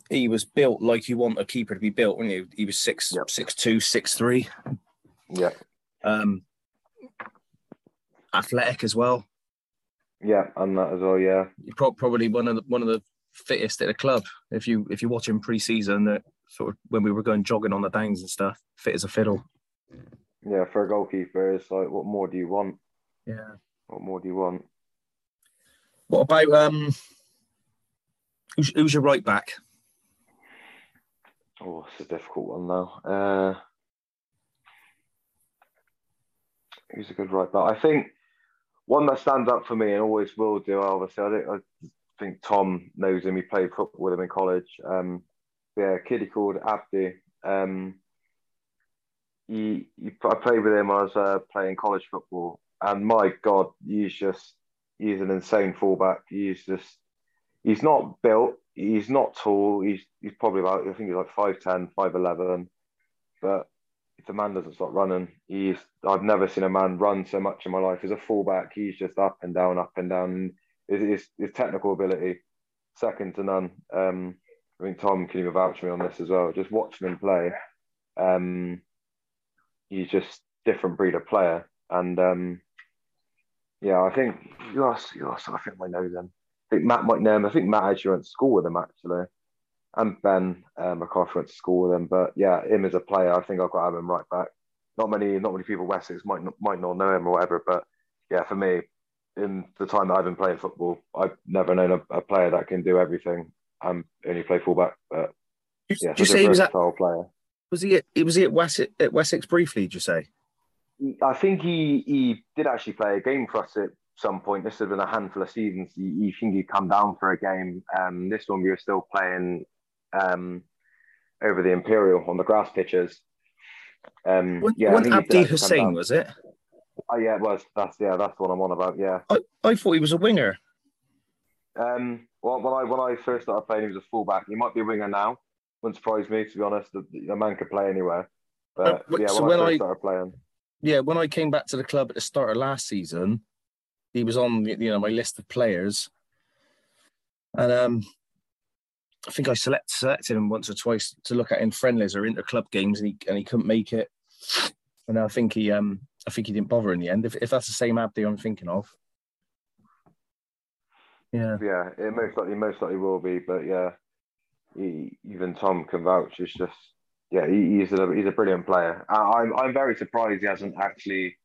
[SPEAKER 1] he was built like you want a keeper to be built. When he? he was six yep. six two, six three.
[SPEAKER 2] Yeah.
[SPEAKER 1] Um, athletic as well.
[SPEAKER 2] Yeah, and that as well. Yeah.
[SPEAKER 1] You're pro- probably one of the one of the fittest at the club. If you if you watch him pre-season, that sort of when we were going jogging on the downs and stuff, fit as a fiddle.
[SPEAKER 2] Yeah, for a goalkeeper, it's like, what more do you want?
[SPEAKER 1] Yeah.
[SPEAKER 2] What more do you want?
[SPEAKER 1] What about um? Who's, who's your right back?
[SPEAKER 2] Oh, it's a difficult one now. Uh, who's a good right back? I think one that stands up for me and always will do. Obviously, I think, I think Tom knows him. He played football with him in college. Um, yeah, a kid he called Abdi. Um, he, he, I played with him I was uh, playing college football, and my God, he's just he's an insane fullback. He's just he's not built. He's not tall. He's he's probably about I think he's like 5'10", 5'11", but if the man doesn't stop running, he's I've never seen a man run so much in my life. He's a fullback, he's just up and down, up and down. His, his, his technical ability, second to none. Um, I think Tom can even vouch for me on this as well. Just watching him play, um, he's just different breed of player. And um, yeah, I think you asked, you asked, I think I know them. I think Matt might know him. I think Matt actually went to school with him actually and Ben McCarthy went to school with him. But yeah, him as a player, I think I've got to have him right back. Not many, not many people Wessex might not, might not know him or whatever, but yeah, for me, in the time that I've been playing football, I've never known a, a player that can do everything and only play fullback. But
[SPEAKER 1] yeah, did you say he was at, player. Was he? At, was he at Wessex, at Wessex briefly? Did you say?
[SPEAKER 2] I think he he did actually play a game for us at some point. This has been a handful of seasons. You, think he'd come down for a game. Um, this one we were still playing um, over the Imperial on the grass pitches. Um,
[SPEAKER 1] when, yeah, when Abdi Hussein was it?
[SPEAKER 2] Oh yeah, it was. That's yeah, that's what I'm on about. Yeah,
[SPEAKER 1] I, I thought he was a winger.
[SPEAKER 2] Um, well, when I when I first started playing, he was a fullback. He might be a winger now. Wouldn't surprise me to be honest. The, the man could play anywhere. But uh, yeah, so when, I, I started playing,
[SPEAKER 1] yeah, when I came back to the club at the start of last season, he was on you know my list of players, and um, I think I select, selected him once or twice to look at in friendlies or inter club games, and he and he couldn't make it. And I think he um I think he didn't bother in the end. If, if that's the same Abdi I'm thinking of. Yeah.
[SPEAKER 2] Yeah, it most likely most likely will be, but yeah, he, even Tom can vouch. It's just yeah, he, he's a he's a brilliant player. I'm I'm very surprised he hasn't actually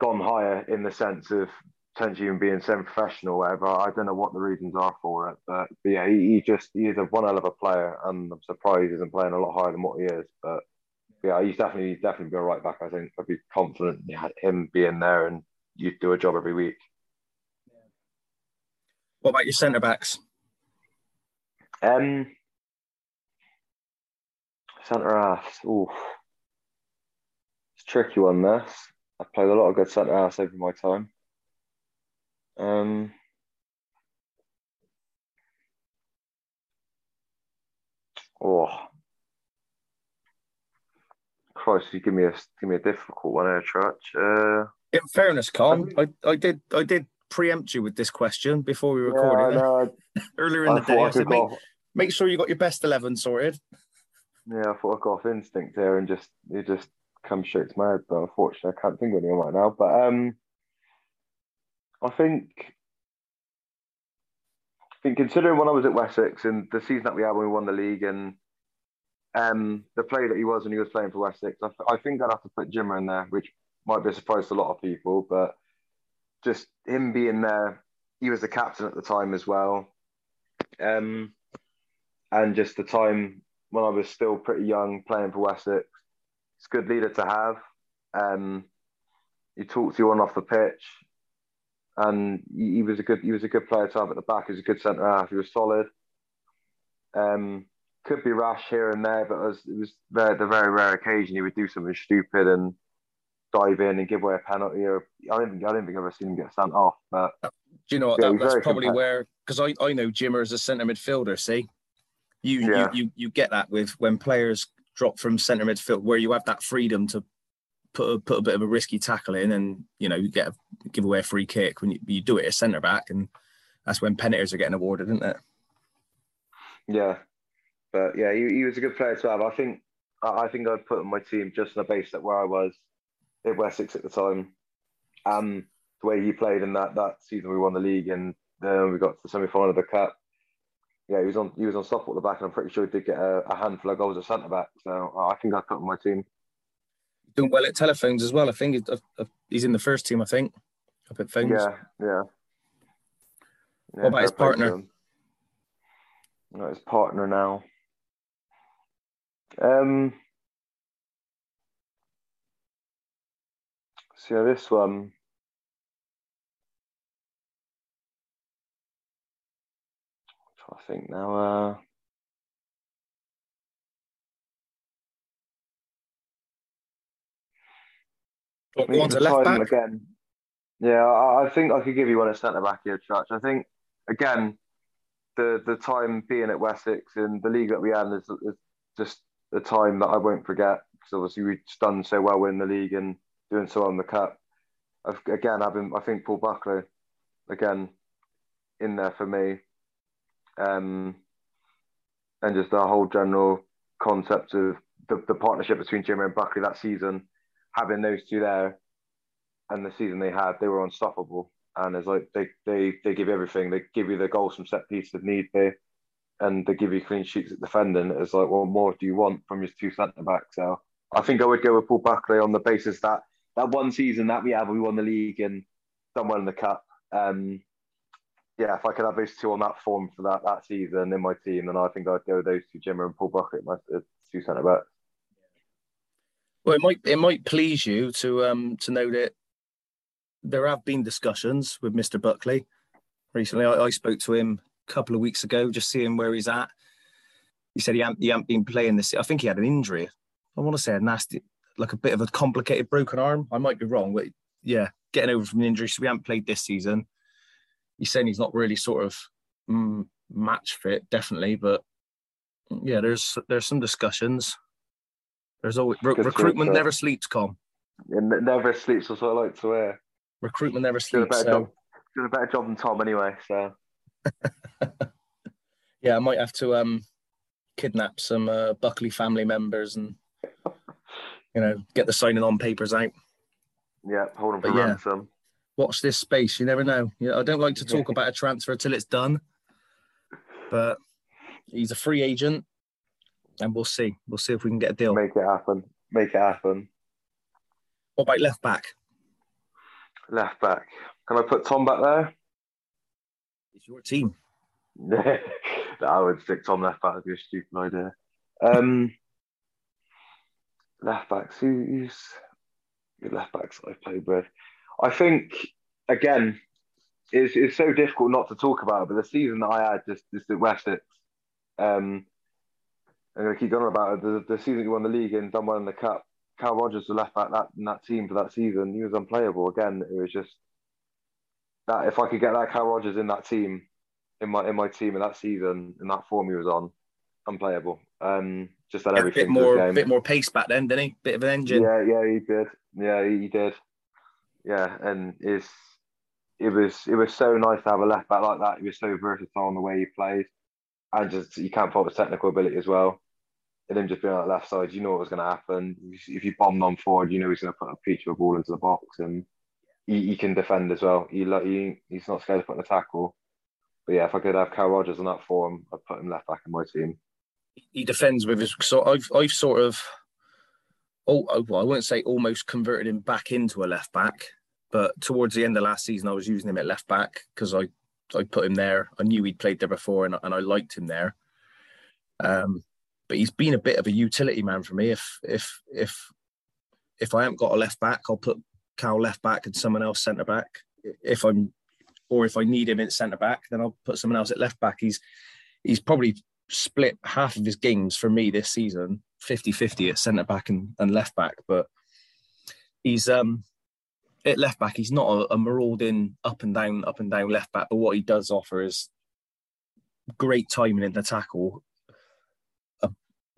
[SPEAKER 2] gone higher in the sense of potentially even being semi-professional, whatever. I don't know what the reasons are for it, but, but yeah, he, he, just he's a one hell of a player, and I'm surprised he isn't playing a lot higher than what he is. But yeah, he's definitely he's definitely be a right back. I think I'd be confident him being there, and you'd do a job every week.
[SPEAKER 1] What about your centre backs?
[SPEAKER 2] Um, centre halves. Ooh, it's a tricky one. This I've played a lot of good centre halves over my time. Um, oh, Christ! You give me a give me a difficult one here, Trutch. Uh,
[SPEAKER 1] In fairness, Con, I, I did I did preempt you with this question before we recorded yeah, [LAUGHS] earlier in I the day. I said, make, make sure you got your best eleven sorted.
[SPEAKER 2] Yeah, I thought I got off instinct there and just it just comes straight to my head, but unfortunately I can't think of anyone right now. But um I think, I think considering when I was at Wessex and the season that we had when we won the league and um, the play that he was when he was playing for Wessex, I, I think I'd have to put Jimmer in there, which might be a surprise to a lot of people, but just him being there, he was the captain at the time as well. Um, and just the time when I was still pretty young playing for Wessex, it's a good leader to have. Um, he talks to you on off the pitch and he, he, was a good he was a good player to have at the back. He was a good centre half. He was solid. Um, could be rash here and there, but it was, it was the, the very rare occasion he would do something stupid and dive in and give away a penalty. Or I don't think I don't think I've ever seen him get sent off. But
[SPEAKER 1] do you know what? Yeah, that, that's probably where because I, I know Jimmer as a centre midfielder. See, you, yeah. you you you get that with when players drop from centre midfield where you have that freedom to put a, put a bit of a risky tackle in, and you know you get a, give away a free kick when you, you do it as centre back, and that's when penalties are getting awarded, isn't it?
[SPEAKER 2] Yeah, but yeah, he, he was a good player to have. I think I think I'd put my team just on the base that where I was in Wessex at the time, and the way he played in that that season we won the league and then we got to the semi final of the cup. Yeah, he was on he was on stop at the back, and I'm pretty sure he did get a, a handful of goals at centre back. So I think I'd put on my team
[SPEAKER 1] doing well at telephones as well. I think he's, uh, he's in the first team. I think up at phones.
[SPEAKER 2] Yeah, yeah.
[SPEAKER 1] yeah what about his partner?
[SPEAKER 2] Not his partner now. Um. So yeah, this one. I think now. Uh,
[SPEAKER 1] Go to left back
[SPEAKER 2] again. Yeah, I, I, think I could give you one at centre back here, Trutch. I think again, the the time being at Wessex and the league that we had is, is just a time that I won't forget because obviously we've done so well in the league and doing so well in the cup. I've, again, having I think Paul Buckley again in there for me, um, and just the whole general concept of the, the partnership between Jimmy and Buckley that season, having those two there, and the season they had, they were unstoppable. And it's like they they they give everything. They give you the goals from set pieces if need be, and they give you clean sheets at defending. It's like, what more do you want from your two centre backs? So I think I would go with Paul Buckley on the basis that that one season that we have, we won the league and done well in the cup. Um, yeah, if I could have those two on that form for that that season in my team, then I think I'd go with those two, Jimmer and Paul Buckley, my two centre backs.
[SPEAKER 1] Well, it might it might please you to um to know that there have been discussions with Mr. Buckley recently. I, I spoke to him a couple of weeks ago, just seeing where he's at. He said he hadn't, he hadn't been playing this. I think he had an injury. I want to say a nasty, like a bit of a complicated broken arm. I might be wrong, but yeah, getting over from an injury. So we haven't played this season. He's saying he's not really sort of mm, match fit, definitely, but yeah, there's there's some discussions. There's always re- recruitment never sleeps, Con.
[SPEAKER 2] It never sleeps. That's what I like to hear.
[SPEAKER 1] Recruitment never sleeps.
[SPEAKER 2] Doing a better,
[SPEAKER 1] so.
[SPEAKER 2] job, doing a better job than Tom anyway. So [LAUGHS]
[SPEAKER 1] yeah, I might have to um kidnap some uh, Buckley family members and you know get the signing on papers out.
[SPEAKER 2] Yeah, hold on for yeah, ransom.
[SPEAKER 1] Watch this space. You never know. Yeah, I don't like to talk [LAUGHS] about a transfer till it's done, but he's a free agent, and we'll see. We'll see if we can get a deal.
[SPEAKER 2] Make it happen. Make it happen.
[SPEAKER 1] What about left back?
[SPEAKER 2] Left back. Can I put Tom back there?
[SPEAKER 1] It's your team. [LAUGHS]
[SPEAKER 2] I would stick Tom left back. Would be a stupid idea. Um, [LAUGHS] left backs. Who's good left backs I've played with? I think again, it's, it's so difficult not to talk about. It, but the season that I had just just at Wessex, um, I'm gonna keep going on about it. The, the season you won the league and done well in the cup. Carl Rogers, the left back that in that team for that season, he was unplayable. Again, it was just that if I could get that Carl Rogers in that team, in my in my team in that season, in that form he was on, unplayable. Um, just had everything.
[SPEAKER 1] A bit more, bit more pace back then, didn't he? Bit of an engine.
[SPEAKER 2] Yeah, yeah, he did. Yeah, he did. Yeah, and it's it was it was so nice to have a left back like that. He was so versatile in the way he played, and just you can't fault his technical ability as well. And him just being on the left side, you know what was going to happen. If you bombed on forward, you know he's going to put a peach of a ball into the box, and he, he can defend as well. He, he he's not scared of putting a tackle. But yeah, if I could have Carl Rogers on that form, I'd put him left back in my team.
[SPEAKER 1] He defends with his. So I've I've sort of, oh, well, I wouldn't say almost converted him back into a left back, but towards the end of last season, I was using him at left back because I I put him there. I knew he'd played there before, and and I liked him there. Um, but he's been a bit of a utility man for me. If if if if I haven't got a left back, I'll put Cal left back and someone else centre back. If I'm or if I need him at centre back, then I'll put someone else at left back. He's he's probably split half of his games for me this season 50-50 at centre back and, and left back. But he's um at left back, he's not a, a marauding up and down, up and down left back, but what he does offer is great timing in the tackle,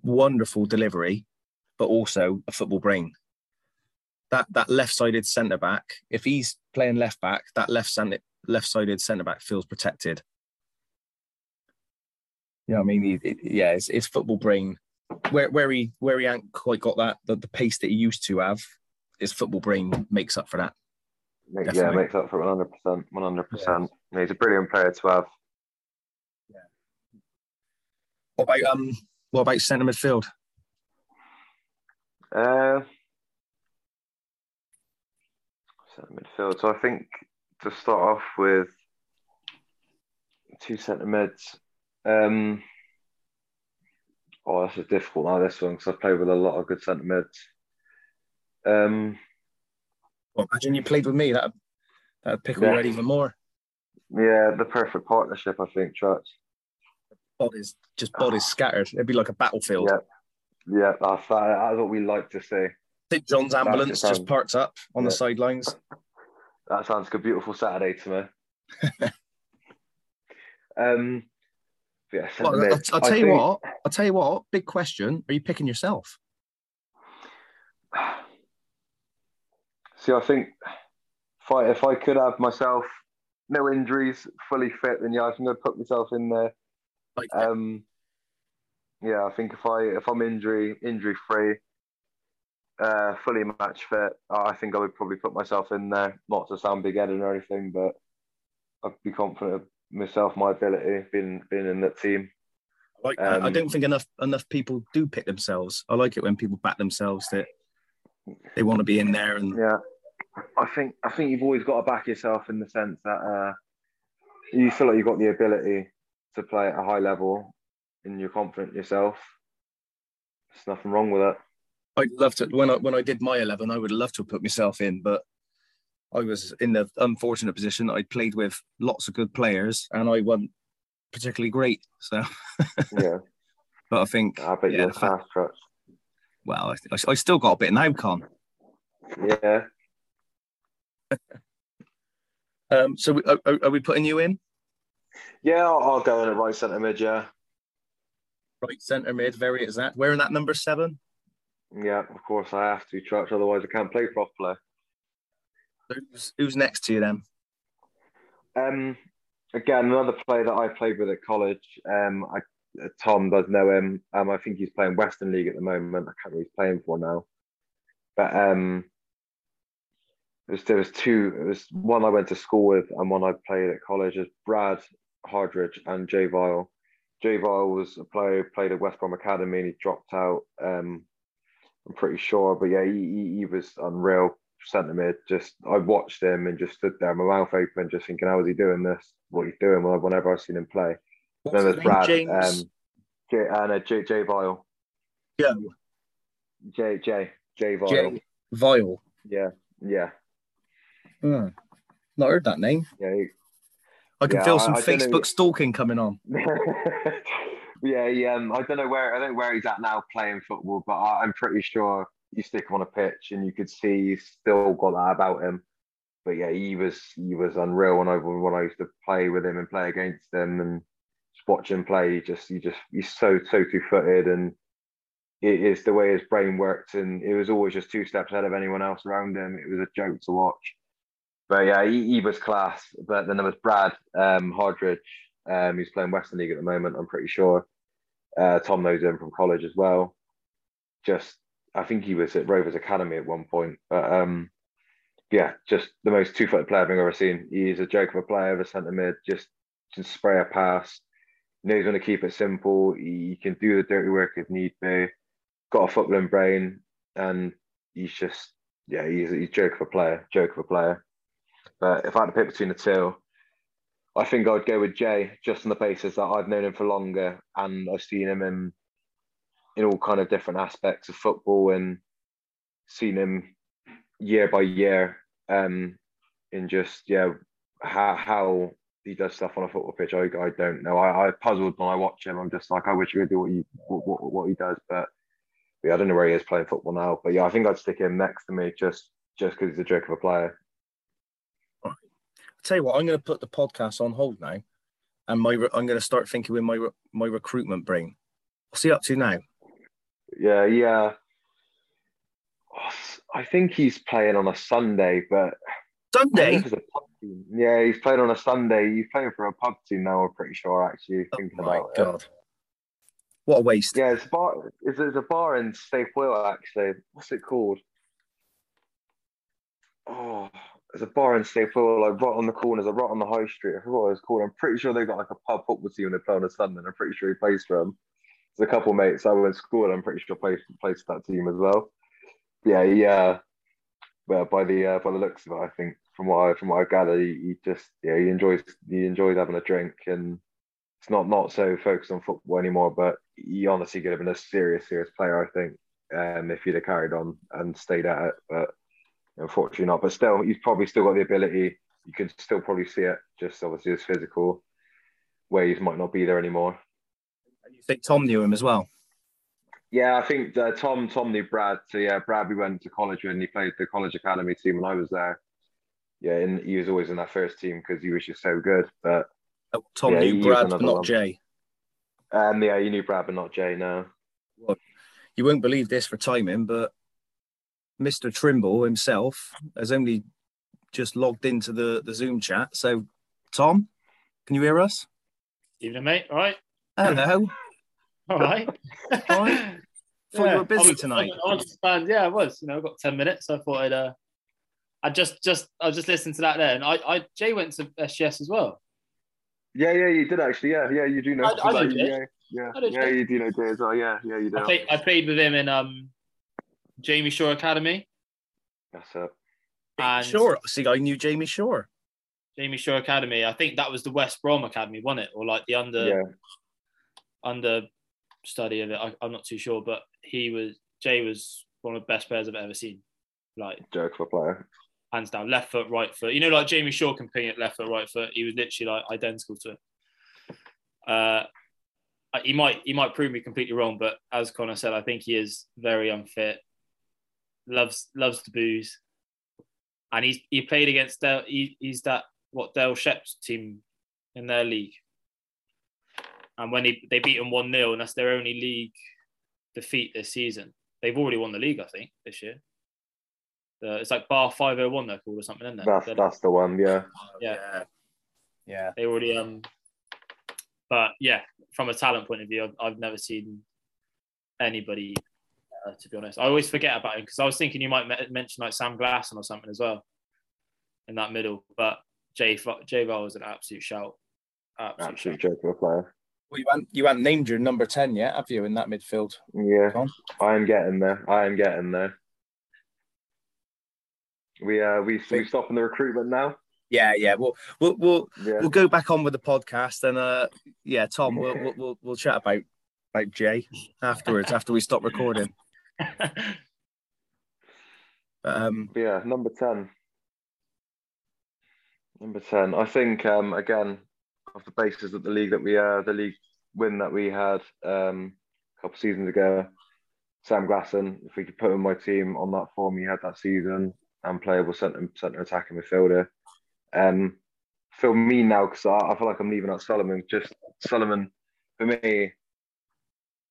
[SPEAKER 1] wonderful delivery, but also a football brain. That that left-sided centre back, if he's playing left back, that left centre left-sided centre back feels protected. You know, I mean, it, yeah, it's, it's, football brain. Where where he where he ain't quite got that the, the pace that he used to have, his football brain makes up for that.
[SPEAKER 2] Yeah, makes up for one hundred percent, one hundred percent. He's a brilliant player to have.
[SPEAKER 1] Yeah. What about um? What about centre midfield?
[SPEAKER 2] Uh, centre midfield. So I think to start off with two centre mids. Um, oh, this is difficult now. This one because I played with a lot of good centre mids. Um,
[SPEAKER 1] well, imagine you played with me. That that'd pick yeah. already even more.
[SPEAKER 2] Yeah, the perfect partnership, I think. Trust.
[SPEAKER 1] Bodies just bodies scattered. It'd be like a battlefield.
[SPEAKER 2] Yeah, yeah, that's that's what we like to see.
[SPEAKER 1] St John's ambulance just parked up on yeah. the sidelines. [LAUGHS]
[SPEAKER 2] That sounds like a beautiful Saturday to me. [LAUGHS] um,
[SPEAKER 1] yeah, well, I'll, I'll, tell I you think... what. I'll tell you what. Big question: Are you picking yourself? [SIGHS]
[SPEAKER 2] See, I think if I if I could have myself no injuries, fully fit, then yeah, I think I'd put myself in there.
[SPEAKER 1] Like,
[SPEAKER 2] Um, yeah, I think if I if I'm injury injury free, uh, fully match fit, I think I would probably put myself in there. Not to sound big headed or anything, but I'd be confident of myself, my ability, being being in that team.
[SPEAKER 1] I like that. I
[SPEAKER 2] um,
[SPEAKER 1] don't think enough enough people do pick themselves. I like it when people back themselves that they want to be in there and
[SPEAKER 2] Yeah, I think I think you've always got to back yourself in the sense that uh, you feel like you've got the ability to play at a high level, and you're confident yourself. There's nothing wrong with it.
[SPEAKER 1] I'd love to when I when I did my eleven, I would love to have put myself in, but I was in the unfortunate position I played with lots of good players and I wasn't particularly great. So, [LAUGHS]
[SPEAKER 2] Yeah,
[SPEAKER 1] but I think
[SPEAKER 2] I bet
[SPEAKER 1] yeah,
[SPEAKER 2] you're fast track.
[SPEAKER 1] well, I, I still got a bit of now, Con.
[SPEAKER 2] Yeah, [LAUGHS]
[SPEAKER 1] Um, so we, are- are we putting you in
[SPEAKER 2] yeah, I'll, I'll go in at right centre mid. Yeah,
[SPEAKER 1] right centre mid? Very is exact. Wearing that number seven.
[SPEAKER 2] yeah. Of course, I have to, Trutch. Otherwise, I can't play properly.
[SPEAKER 1] Who's, who's next to you then?
[SPEAKER 2] Um, again, another player that I played with at college. Um, I, uh, Tom does know him. Um, I think he's playing Western League at the moment. I can't remember who he's playing for now. But um, there was, there was two. It was one I went to school with and one I played at college. Is Brad Hardridge and Jay Vile. Jay Vile was a player who played at West Brom Academy and he dropped out. Um, I'm pretty sure, but yeah, he, he, he was unreal centre mid. Just I watched him and just stood there, my mouth open, just thinking, how is he doing this? What he's doing? Well, whenever I've seen him play.
[SPEAKER 1] What's
[SPEAKER 2] then there's? Brad,
[SPEAKER 1] James
[SPEAKER 2] um, Jay, and uh, Jay, Jay Vile,
[SPEAKER 1] Joe
[SPEAKER 2] Jay, Jay, Jay Vile.
[SPEAKER 1] Jay Vile.
[SPEAKER 2] Yeah, yeah,
[SPEAKER 1] Hmm. Not heard that name.
[SPEAKER 2] yeah.
[SPEAKER 1] I can
[SPEAKER 2] Yeah,
[SPEAKER 1] feel some
[SPEAKER 2] I know-
[SPEAKER 1] Facebook stalking coming on. [LAUGHS]
[SPEAKER 2] yeah, he, um, I don't know where I don't know where he's at now playing football, but I, I'm pretty sure you stick him on a pitch and you could see he's still got that about him. But yeah, he was he was unreal when I when I used to play with him and play against him and just watch him play. He just he just he's so so two footed and it is the way his brain worked and it was always just two steps ahead of anyone else around him. It was a joke to watch. But yeah, he, he was class. But then there was Brad um, Hardridge. Um, he's playing Western League at the moment. I'm pretty sure. Uh, Tom knows him from college as well. Just, I think he was at Rovers Academy at one point. But um, yeah, just the most two-footed player I've ever seen. He's a joke of a player, a centre mid. Just, just spray a pass. Knows when to keep it simple. He can do the dirty work if need be. Got a footballing brain, and he's just, yeah, he's he's a joke of a player. Joke of a player. But if I had to pick between the two, I think I'd go with Jay just on the basis that I've known him for longer and I've seen him in in all kind of different aspects of football and seen him year by year um in just yeah how how he does stuff on a football pitch. I, I don't know. I, I puzzled when I watch him. I'm just like I wish he could do what he what, what he does, but yeah, I don't know where he is playing football now. But yeah, I think I'd stick him next to me just just because he's a joke of a player.
[SPEAKER 1] Tell you what, I'm going to put the podcast on hold now, and my I'm going to start thinking with my my recruitment brain. What's he up to now?
[SPEAKER 2] Yeah, yeah. I think he's playing on a Sunday, but I don't know
[SPEAKER 1] Sunday.
[SPEAKER 2] a pub team. Yeah, he's playing on a Sunday. He's playing for a pub team now. I'm pretty sure. Actually,
[SPEAKER 1] Oh
[SPEAKER 2] thinking
[SPEAKER 1] my
[SPEAKER 2] about it.
[SPEAKER 1] god! What a waste.
[SPEAKER 2] Yeah, it's a bar. It's, it's a bar in Will. Actually, what's it called? Oh, there's a bar in Will, like right on the corners, like right on the high street. I forgot what it's called. I'm pretty sure they've got like a pub football team and they play on a Sunday. and I'm pretty sure he plays for them. There's a couple mates I went to school. and I'm pretty sure plays plays for that team as well. Yeah, yeah. Well, by the uh, by the looks of it, I think from what I from what I gather, he, he just yeah he enjoys he enjoys having a drink and it's not not so focused on football anymore. But he honestly could have been a serious serious player, I think, um, if he'd have carried on and stayed at it. But unfortunately not. But still, he's probably still got the ability. You can still probably see it. Just obviously his physical ways might not be there anymore.
[SPEAKER 1] And you think Tom knew him as well?
[SPEAKER 2] Yeah, I think uh, Tom Tom knew Brad. So yeah, Brad we went to college and he played the college academy team when I was there. Yeah, and he was always in that first team because he was just so good. But
[SPEAKER 1] Oh, Tom
[SPEAKER 2] Yeah,
[SPEAKER 1] knew Brad, but not
[SPEAKER 2] one.
[SPEAKER 1] Jay.
[SPEAKER 2] um, yeah, you knew Brad, but not Jay. No.
[SPEAKER 1] You won't believe this for timing, but Mr. Trimble himself has only just logged into the, the Zoom chat. So, Tom, can you hear us?
[SPEAKER 3] Evening, mate. All right.
[SPEAKER 1] Hello. [LAUGHS]
[SPEAKER 3] All right.
[SPEAKER 1] All right. Thought
[SPEAKER 3] Yeah,
[SPEAKER 1] you were busy
[SPEAKER 3] I was-
[SPEAKER 1] tonight.
[SPEAKER 3] I was stand, yeah, I was. You know, I got ten minutes. So I thought I'd. Uh, I just, just, I was just listening to that there, and I, I, Jay went to SGS as well.
[SPEAKER 2] Yeah, yeah, you did actually. Yeah, yeah, you do know.
[SPEAKER 3] I- I know
[SPEAKER 2] yeah,
[SPEAKER 3] Jay.
[SPEAKER 2] yeah,
[SPEAKER 3] I know
[SPEAKER 2] yeah, you do know Jay as well. Yeah, yeah, you do.
[SPEAKER 3] I played, I played with him in um, Jamie Shore Academy,
[SPEAKER 2] That's it.
[SPEAKER 3] and
[SPEAKER 1] Sure. See, I knew Jamie Shore.
[SPEAKER 3] Jamie Shore Academy. I think that was the West Brom Academy, wasn't it, or like the under,
[SPEAKER 2] Yeah,
[SPEAKER 3] under study of it. I, I'm not too sure, but he was Jay was one of the best players I've ever seen. Like
[SPEAKER 2] joke for a player.
[SPEAKER 3] hands down, left foot, right foot. You know, like Jamie Shaw competing at left foot, right foot. He was literally like identical to it. Uh, he might he might prove me completely wrong, but as Connor said, I think he is very unfit. Loves loves to booze, and he's he played against Dale. He, he's that what Dale Shep's team in their league, and when he, they beat them one 0 and that's their only league defeat this season. They've already won the league, I think, this year. The, it's like Bar Five Hundred One they're called or something, isn't it?
[SPEAKER 2] That's
[SPEAKER 3] They're-
[SPEAKER 2] that's the one. Yeah,
[SPEAKER 3] Yeah.
[SPEAKER 1] Yeah.
[SPEAKER 3] they already um but yeah from a talent point of view i've, I've never seen anybody uh, to be honest i always forget about him because i was thinking you might me- mention like sam glasson or something as well in that middle but jay jay Val was an absolute shout absolute,
[SPEAKER 2] absolute
[SPEAKER 3] shout.
[SPEAKER 2] joke for a player.
[SPEAKER 1] Well, you haven't, you haven't named your number 10 yet, have you, in that midfield?
[SPEAKER 2] Yeah,
[SPEAKER 1] Tom?
[SPEAKER 2] I am getting there. I am getting there. We uh we we stopping the recruitment now.
[SPEAKER 1] Yeah, yeah. We'll, we'll, we'll,
[SPEAKER 2] Yeah,
[SPEAKER 1] we'll go back on with the podcast and, uh, yeah, Tom, we'll, [LAUGHS] we'll, we'll, we'll chat about, about Jay afterwards, after we stop recording. Um,
[SPEAKER 2] yeah, number ten. Number ten. I think um again off the basis of the league that we uh the league win that we had um a couple seasons ago, Sam Glasson, if we could put him in my team on that form he had that season, unplayable centre centre attacking midfielder. Um for me now, because I, I feel like I'm leaving out Solomon, just Solomon for me,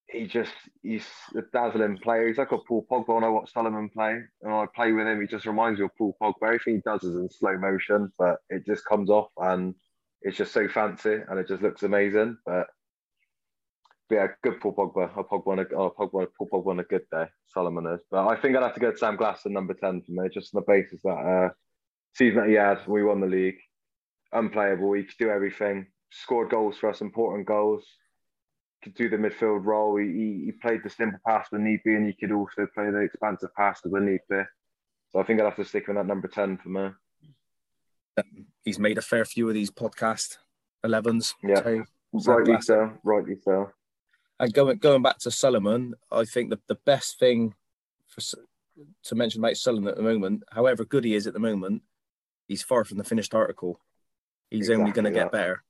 [SPEAKER 2] he just he's a dazzling player. He's like a Paul Pogba I watch Solomon play. And I play with him, he just reminds me of Paul Pogba. Everything he does is in slow motion, but it just comes off and it's just so fancy and it just looks amazing. But, but yeah, good Paul Pogba. A Pogba on a, Pogba, Paul Pogba on a good day. Solomon is. But I think I'd have to go to Sam Glasson, number 10 for me, just on the basis that uh, season that he had, we won the league. Unplayable. He could do everything. Scored goals for us, important goals could do the midfield role. He, he, played the simple pass when need be, and he could also play the expansive pass when need be. So I think I'd have to stick with that number 10 for me.
[SPEAKER 1] Um, he's made a fair few of these podcast 11s.
[SPEAKER 2] Yeah.
[SPEAKER 1] So,
[SPEAKER 2] Rightly so, rightly so.
[SPEAKER 1] And going going back to Solomon, I think the, the best thing for to mention about Solomon at the moment, however good he is at the moment, he's far from the finished article. He's only going to get better,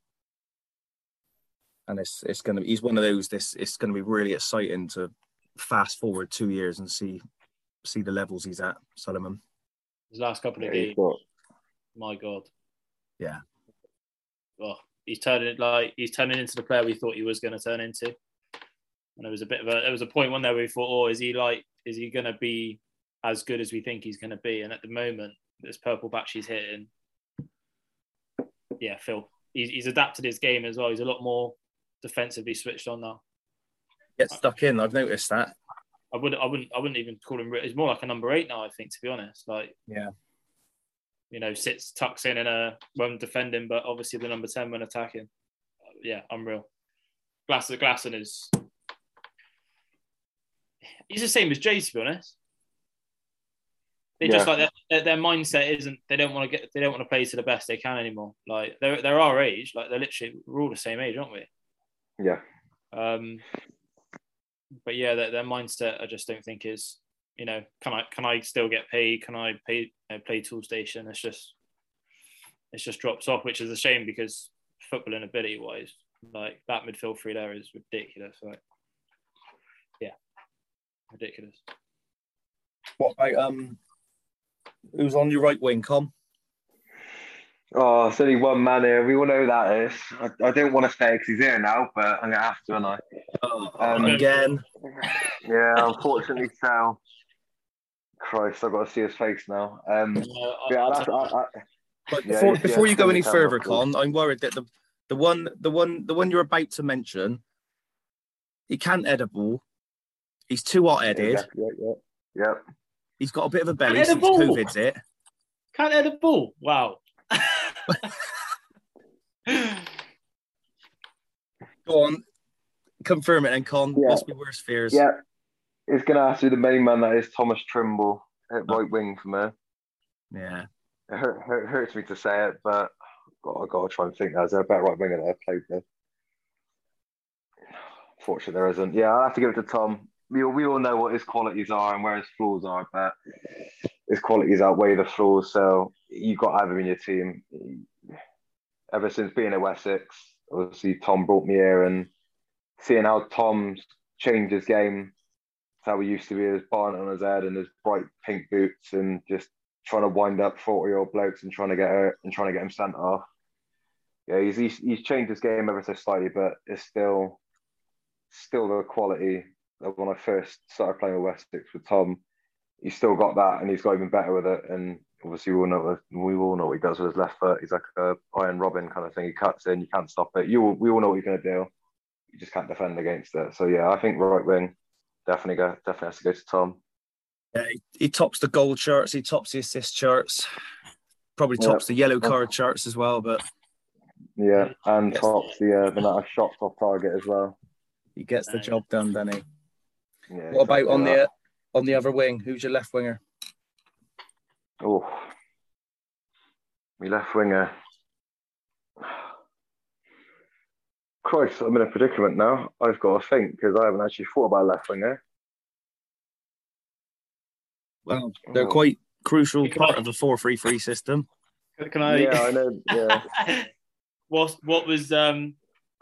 [SPEAKER 1] and it's it's going to he's one of those. This it's going to be really exciting to fast forward two years and see see the levels he's at. Solomon,
[SPEAKER 3] his last couple of
[SPEAKER 2] he's
[SPEAKER 3] games
[SPEAKER 2] got,
[SPEAKER 3] my god
[SPEAKER 1] Yeah.
[SPEAKER 3] well he's turning like he's turning into the player we thought he was going to turn into and there was a bit of a there was a point one there where we thought oh is he like is he going to be as good as we think he's going to be and at the moment this purple patch he's hitting yeah phil he's, he's adapted his game as well he's a lot more defensively switched on now
[SPEAKER 1] get stuck in. I've noticed that.
[SPEAKER 3] i wouldn't i wouldn't i wouldn't even call him he's more like a number eight now i think to be honest like
[SPEAKER 1] Yeah.
[SPEAKER 3] you know, sits tucks in and uh when defending, but obviously the number ten when attacking. Yeah, unreal. Glass Glasson is he's the same as Jay to be honest. They just like their, their, their mindset isn't they don't want to get they don't want to play to the best they can anymore. Like they're they're our age, like they're literally we're all the same age, aren't we?
[SPEAKER 2] Yeah,
[SPEAKER 3] Um, but yeah, their, their mindset I just don't think is, you know, can I can I still get paid? Can I pay you know, play Toolstation? It's just it's just drops off, which is a shame because football footballing ability wise, like that midfield three there is ridiculous. Like, yeah, ridiculous.
[SPEAKER 1] What about um? Who's on your right wing, Con?
[SPEAKER 2] Oh, it's only one man here. We all know who that is. I, I don't want to say because he's here now, but I'm gonna have to, and I. Um,
[SPEAKER 1] again.
[SPEAKER 2] Yeah, unfortunately [LAUGHS] so. Christ, I've got to see his face now. Um,
[SPEAKER 3] Uh,
[SPEAKER 2] yeah,
[SPEAKER 3] I'll
[SPEAKER 2] that's,
[SPEAKER 3] tell
[SPEAKER 2] I. I,
[SPEAKER 1] But
[SPEAKER 2] Yeah,
[SPEAKER 1] before before you go any further. Con, I'm worried that the the one the one the one you're about to mention, he can't edible. He's too hot headed.
[SPEAKER 2] yeah, yeah, yeah, yeah.
[SPEAKER 1] He's got a bit of a belly
[SPEAKER 3] Head a
[SPEAKER 1] since. COVID's it.
[SPEAKER 3] Can't edible. Wow.
[SPEAKER 1] Go on, confirm it, and Con.
[SPEAKER 2] Yeah.
[SPEAKER 1] What's my worst fears?
[SPEAKER 2] Yeah, it's going to have to be the main man that is Thomas Trimble at
[SPEAKER 1] Oh.
[SPEAKER 2] right wing for me.
[SPEAKER 1] yeah.
[SPEAKER 2] It hurt, hurt, hurts me to say it, but God, I've got to try and think. Is there a better right winger that I've played with? Fortunately, there isn't. Yeah, I'll have to give it to Tom. We all, we all know what his qualities are and where his flaws are, but his qualities outweigh the flaws. So you've got to have him in your team. Ever since being at Wessex, obviously Tom brought me here and seeing how Tom's changed his game to how he used to be, his bonnet on his head and his bright pink boots and just trying to wind up 40 year old blokes and trying to get and trying to get him sent off. Yeah, he's, he's he's changed his game ever so slightly, but it's still still the quality of when I first started playing with Wessex with Tom. He's still got that, and he's got even better with it. And obviously, we all know what- we all know what he does with his left foot. He's like a Arjen Robben kind of thing. He cuts in, you can't stop it. You all- we all know what he's going to do. You just can't defend against it. So yeah, I think right wing definitely go definitely has to go to Tom.
[SPEAKER 1] Yeah, he, he tops the goal charts. He tops the assist charts. Probably
[SPEAKER 2] Yeah.
[SPEAKER 1] tops the yellow card charts as well. But
[SPEAKER 2] Yeah, and
[SPEAKER 1] Yes.
[SPEAKER 2] tops the uh, the amount of shots off target as well.
[SPEAKER 1] he gets the job done, doesn't he?
[SPEAKER 2] Yeah,
[SPEAKER 1] What about on
[SPEAKER 2] that.
[SPEAKER 1] the on the other wing? Who's your left winger?
[SPEAKER 2] Oh, my left winger. Christ, I'm in a predicament now. I've got to think because I haven't actually thought about left winger.
[SPEAKER 1] Well, they're
[SPEAKER 2] Oh.
[SPEAKER 1] quite crucial part
[SPEAKER 3] can't-
[SPEAKER 1] of the four-three-three system.
[SPEAKER 3] Can I?
[SPEAKER 2] yeah, I know. Yeah, [LAUGHS]
[SPEAKER 3] what what was um?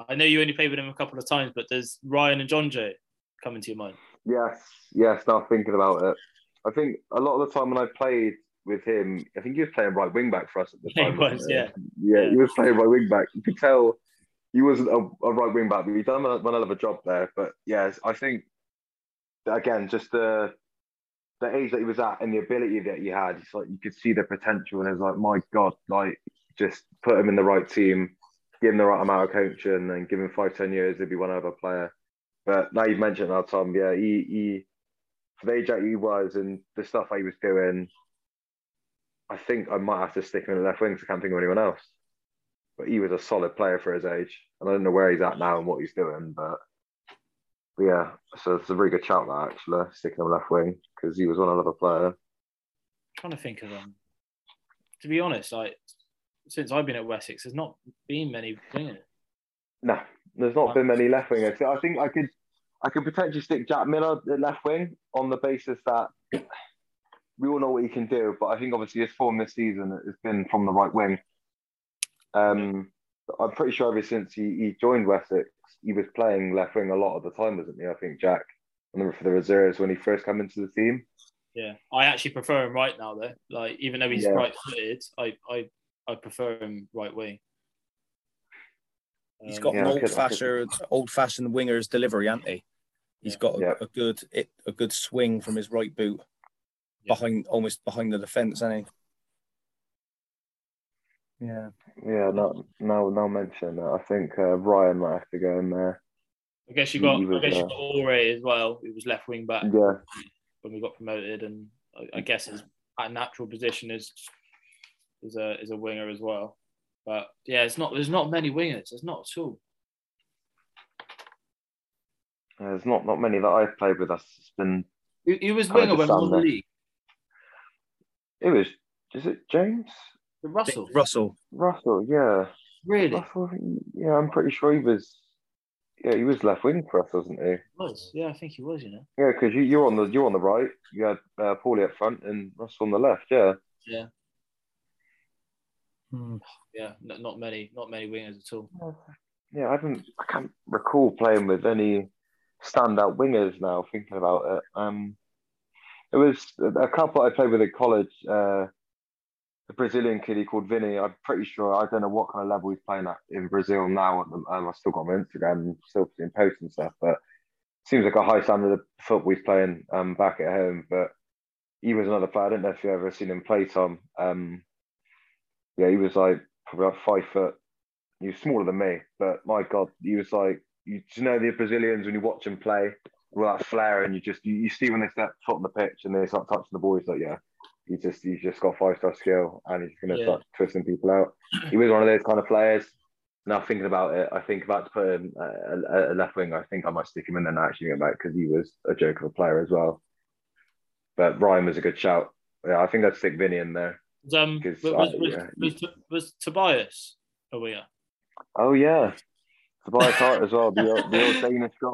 [SPEAKER 3] I know you only played with him a couple of times, but does Ryan and John Jay come into your mind?
[SPEAKER 2] Yes, yes. Now thinking about it, I think a lot of the time when I played with him, I think he was playing right wing back for us at the
[SPEAKER 3] Yeah, [LAUGHS] he
[SPEAKER 2] time.
[SPEAKER 3] was,
[SPEAKER 2] wasn't
[SPEAKER 3] yeah.
[SPEAKER 2] yeah, he was playing right wing back. You could tell he wasn't a, a right wing back, but he done a, one hell of a job there. But yes, I think again, just the the age that he was at and the ability that he had, it's like you could see the potential, and it's like, my God, like just put him in the right team, give him the right amount of coaching, and give him five, ten years, he'd be one of other player. But now you've mentioned that, Tom, yeah, he, he for the age that he was and the stuff that he was doing, I think I might have to stick him in the left wing because I can't think of anyone else. But he was a solid player for his age. And I don't know where he's at now and what he's doing, but, but yeah, so it's a very good shout that actually, sticking him on the left wing because he was one of a player.
[SPEAKER 3] trying to think of them. To be honest, like since I've been at Wessex, there's not been many wingers.
[SPEAKER 2] No, there's not been many left wingers. I think I could I could potentially stick Jack Miller at left wing on the basis that we all know what he can do, but I think obviously his form this season has been from the right wing. Um, I'm pretty sure ever since he, he joined Wessex, he was playing left wing a lot of the time, wasn't he? I think Jack. I remember for the reserves when he first came into the team.
[SPEAKER 3] Yeah, I actually prefer him right now though. Like even though he's
[SPEAKER 2] Yeah.
[SPEAKER 3] right-footed, I I I prefer him right wing.
[SPEAKER 1] He's
[SPEAKER 3] Um,
[SPEAKER 1] got
[SPEAKER 2] Yeah,
[SPEAKER 1] an
[SPEAKER 2] I could- I could-
[SPEAKER 1] old-fashioned, old-fashioned winger's delivery, hasn't he? He's
[SPEAKER 3] Yeah.
[SPEAKER 1] got a,
[SPEAKER 2] Yeah.
[SPEAKER 1] a good, it, a good swing from his right boot
[SPEAKER 3] Yeah.
[SPEAKER 1] behind, almost behind the defence, hasn't he? Yeah.
[SPEAKER 2] Yeah, no, no, no mention. I think uh, Ryan might have to go in there.
[SPEAKER 3] I guess you got
[SPEAKER 2] He
[SPEAKER 3] I
[SPEAKER 2] was,
[SPEAKER 3] guess you got Ore as well, who was left wing back
[SPEAKER 2] Yeah,
[SPEAKER 3] when we got promoted, and I, I guess his a natural position is is a is a winger as well. But yeah, it's not there's not many wingers. There's not at all.
[SPEAKER 2] there's not not many that I've played with. Us. It's been.
[SPEAKER 3] He, he was winger when
[SPEAKER 2] just
[SPEAKER 3] we won the league.
[SPEAKER 2] It was. Is it James
[SPEAKER 3] The Russell,
[SPEAKER 1] Russell.
[SPEAKER 2] Russell? Yeah.
[SPEAKER 3] really
[SPEAKER 2] Russell, yeah, I'm pretty sure he was. Yeah, he was left wing for us, wasn't he?
[SPEAKER 3] was. Yeah, I think he was. You know.
[SPEAKER 2] Yeah, because you you're on the you're on the right. You had uh, Paulie up front and Russell on the left. Yeah,
[SPEAKER 3] Yeah,
[SPEAKER 1] Hmm.
[SPEAKER 3] yeah. Not, not many, not many wingers at all.
[SPEAKER 2] yeah. I don't. I can't recall playing with any standout wingers now. Thinking about it, um, it was a couple I played with at college. Uh, the Brazilian kid he called Vinny. I'm pretty sure. I don't know what kind of level he's playing at in Brazil now. At the, um, I still got him on Instagram, still seeing posts and stuff. But seems like a high standard of football he's playing um, back at home. But he was another player. I don't know if you've ever seen him play, Tom. Um, yeah, he was like probably like five foot. He was smaller than me, but my God, he was like you, you know the Brazilians when you watch them play with that flair, and you just you, you see when they step foot on the pitch and they start touching the ball. He's like, yeah, he just he's just got five star skill, and he's going to
[SPEAKER 3] Yeah.
[SPEAKER 2] start twisting people out. He was one of those kind of players. Now thinking about it, I think about to put him a, a, a left wing. I think I might stick him in there actually about because he was a joke of a player as well. But Ryan was a good shout. Yeah, I think I'd stick Vinny in there.
[SPEAKER 3] Was, um, was, was, was,
[SPEAKER 2] yeah.
[SPEAKER 3] was, was Tobias a winger?
[SPEAKER 2] Oh yeah, Tobias Hart as well, the old, the old [LAUGHS] Danish guy.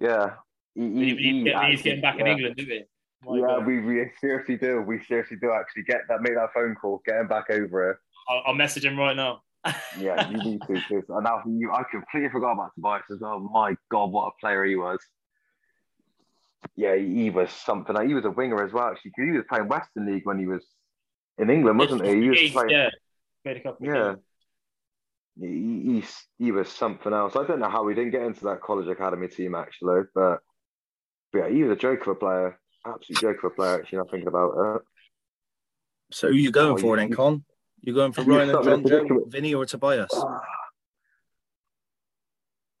[SPEAKER 2] Yeah, he, he, he
[SPEAKER 3] to get, we need to get
[SPEAKER 2] actually-
[SPEAKER 3] him back in
[SPEAKER 2] yeah.
[SPEAKER 3] England, do we? My
[SPEAKER 2] yeah,
[SPEAKER 3] God.
[SPEAKER 2] we, we seriously do. We seriously do actually get that. Make that phone call. Get him back over here.
[SPEAKER 3] I'll, I'll message him right now. [LAUGHS]
[SPEAKER 2] Yeah, you need to. Cause, and now you, I completely forgot about Tobias as well. My God, what a player he was. Yeah, he, he was something. He was a winger as well. actually, because he was playing Western League when he was in England, wasn't he? He was
[SPEAKER 3] He's-
[SPEAKER 2] playing.
[SPEAKER 3] yeah, played a couple.
[SPEAKER 2] Yeah.
[SPEAKER 3] games.
[SPEAKER 2] He, he was something else. I don't know how he didn't get into that college academy team actually, but, but yeah, he was a joke of a player. Absolute joke of a player. Actually, not thinking about it.
[SPEAKER 1] So who you going
[SPEAKER 2] Oh,
[SPEAKER 1] for
[SPEAKER 2] you-
[SPEAKER 1] then, Con? You going for [LAUGHS]
[SPEAKER 2] You're
[SPEAKER 1] Ryan and John Joe, Vinny or Tobias?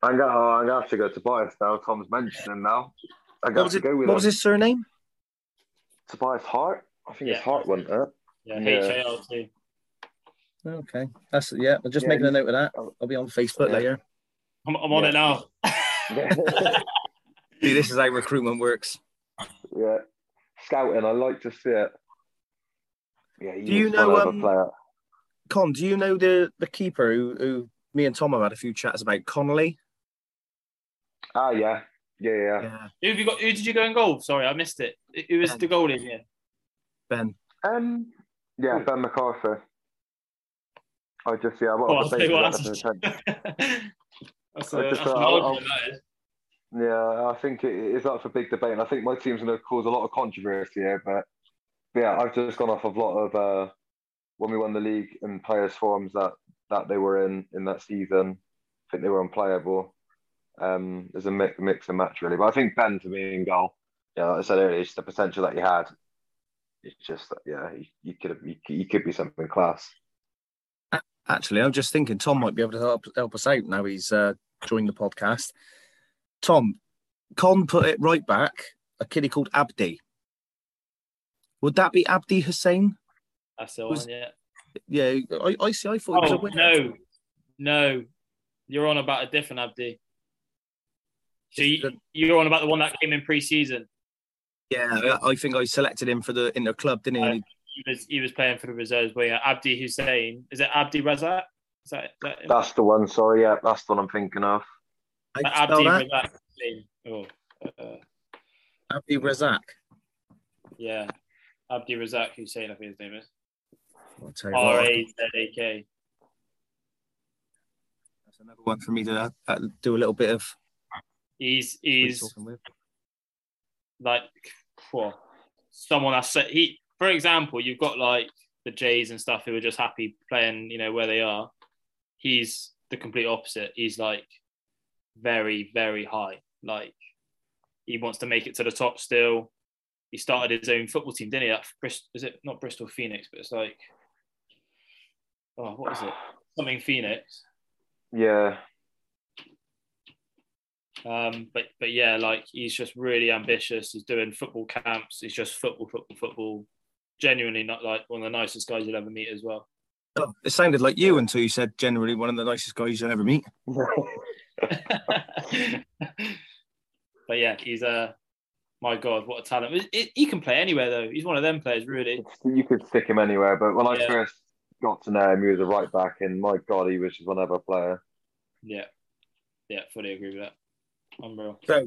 [SPEAKER 2] I'm gonna, oh, I'm gonna have to go to Tobias now. Tom's mentioned him now. I'm
[SPEAKER 1] What
[SPEAKER 2] gonna
[SPEAKER 1] was it?
[SPEAKER 2] go with
[SPEAKER 1] What
[SPEAKER 2] him.
[SPEAKER 1] was his surname?
[SPEAKER 2] Tobias Hart. I think
[SPEAKER 3] Yeah.
[SPEAKER 2] it's Hart, wasn't it?
[SPEAKER 3] Yeah,
[SPEAKER 2] Yeah.
[SPEAKER 3] H A L T.
[SPEAKER 1] Okay, that's yeah. I'm just
[SPEAKER 2] Yeah,
[SPEAKER 1] making a note of that. I'll be on Facebook
[SPEAKER 2] Yeah.
[SPEAKER 1] later.
[SPEAKER 3] I'm, I'm on
[SPEAKER 2] Yeah.
[SPEAKER 3] it now. [LAUGHS]
[SPEAKER 1] See, this is how recruitment works.
[SPEAKER 2] yeah. Scouting, I like to see it. Yeah, he
[SPEAKER 1] Do you know,
[SPEAKER 2] one of
[SPEAKER 1] um,
[SPEAKER 2] a player.
[SPEAKER 1] Con, do you know the the keeper who, who me and Tom have had a few chats about? Connolly.
[SPEAKER 2] Ah, yeah, yeah, yeah.
[SPEAKER 1] Yeah,
[SPEAKER 3] Who have you got? Who did you go in goal? Sorry, I missed it. Who was the goalie in the end?
[SPEAKER 1] Ben.
[SPEAKER 2] Um, yeah, Ben McCarthy. I just yeah, what
[SPEAKER 3] Oh,
[SPEAKER 2] I
[SPEAKER 3] I'll
[SPEAKER 2] was
[SPEAKER 3] tell you what,
[SPEAKER 2] was
[SPEAKER 3] that's,
[SPEAKER 2] that the [LAUGHS]
[SPEAKER 3] that's,
[SPEAKER 2] I
[SPEAKER 3] a,
[SPEAKER 2] just
[SPEAKER 3] that's
[SPEAKER 2] I'll-. Yeah, I think it is up for big debate, and I think my team's going to cause a lot of controversy here. But, but yeah, I've just gone off of a lot of uh, when we won the league and players' forms that that they were in in that season. I think they were unplayable. Um, there's a mix, mix and match really, but I think Ben to me in goal. Yeah, like I said earlier, it's the potential that he had. It's just that yeah, you, he could have he, he could be something class.
[SPEAKER 1] Actually, I'm just thinking Tom might be able to help help us out now. He's uh, joined the podcast. Tom, Con put it right back. A kiddie called Abdi. Would that be Abdi Hussein?
[SPEAKER 3] That's the
[SPEAKER 1] Was-
[SPEAKER 3] one, yeah.
[SPEAKER 1] Yeah, I, I see. I thought he was a
[SPEAKER 3] Oh,
[SPEAKER 1] winner.
[SPEAKER 3] no. No. You're on about a different Abdi. So you, you're on about the one that came in pre-season.
[SPEAKER 1] Yeah, I think I selected him for the in the club, didn't he? And he-
[SPEAKER 3] He was he was playing for the reserves, but yeah, Abdi Hussein. Is it Abdi Razak? Is that, is that?
[SPEAKER 2] That's the one. Sorry, yeah, that's the one I'm thinking of.
[SPEAKER 1] How'd
[SPEAKER 3] Abdi
[SPEAKER 1] spell?
[SPEAKER 3] Razak. Oh, uh,
[SPEAKER 1] Abdi Razak.
[SPEAKER 3] yeah. Abdi Razak Hussein, I think his name is.
[SPEAKER 1] I'll tell you what,
[SPEAKER 3] R A Z A K.
[SPEAKER 1] That's another one for me to uh, do a little bit of.
[SPEAKER 3] He's he's like whoa, someone that's he for example you've got like the jays and stuff who are just happy playing you know where they are. He's the complete opposite. He's like very very high. Like he wants to make it to the top still. He started his own football team didn't he at bristol is it not bristol phoenix but it's like oh what is it? Something phoenix.
[SPEAKER 2] Yeah,
[SPEAKER 3] Um, but but yeah, like he's just really ambitious. He's doing football camps. He's just football, football, football. Genuinely not like one of the nicest guys you'll ever meet as well.
[SPEAKER 1] Oh, it sounded like you until you said generally one of the nicest guys you'll ever meet. [LAUGHS] [LAUGHS]
[SPEAKER 3] but yeah, he's uh my god, what a talent! It- it- he can play anywhere though. He's one of them players, really.
[SPEAKER 2] you could stick him anywhere. But when I first got to know him, he was a right back, and my God, he was just one other player.
[SPEAKER 3] Yeah, yeah, fully agree with that. Unreal.
[SPEAKER 1] So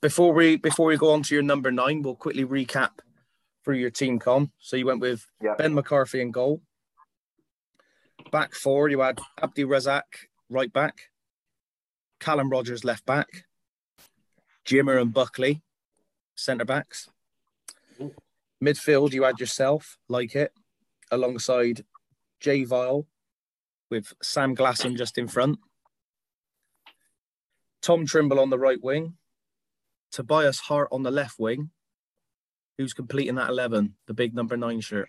[SPEAKER 1] before we before we go on to your number nine, we'll quickly recap through your team Con. So you went with
[SPEAKER 2] Yeah.
[SPEAKER 1] Ben McCarthy in goal. Back four, you had Abdi Razak right back, Callum Rogers left back, Jimmer and Buckley centre backs. Midfield, you had yourself, like it, alongside Jay Vile with Sam Glasson just in front. Tom Trimble on the right wing, Tobias Hart on the left wing, Who's completing that eleven? The big number nine shirt.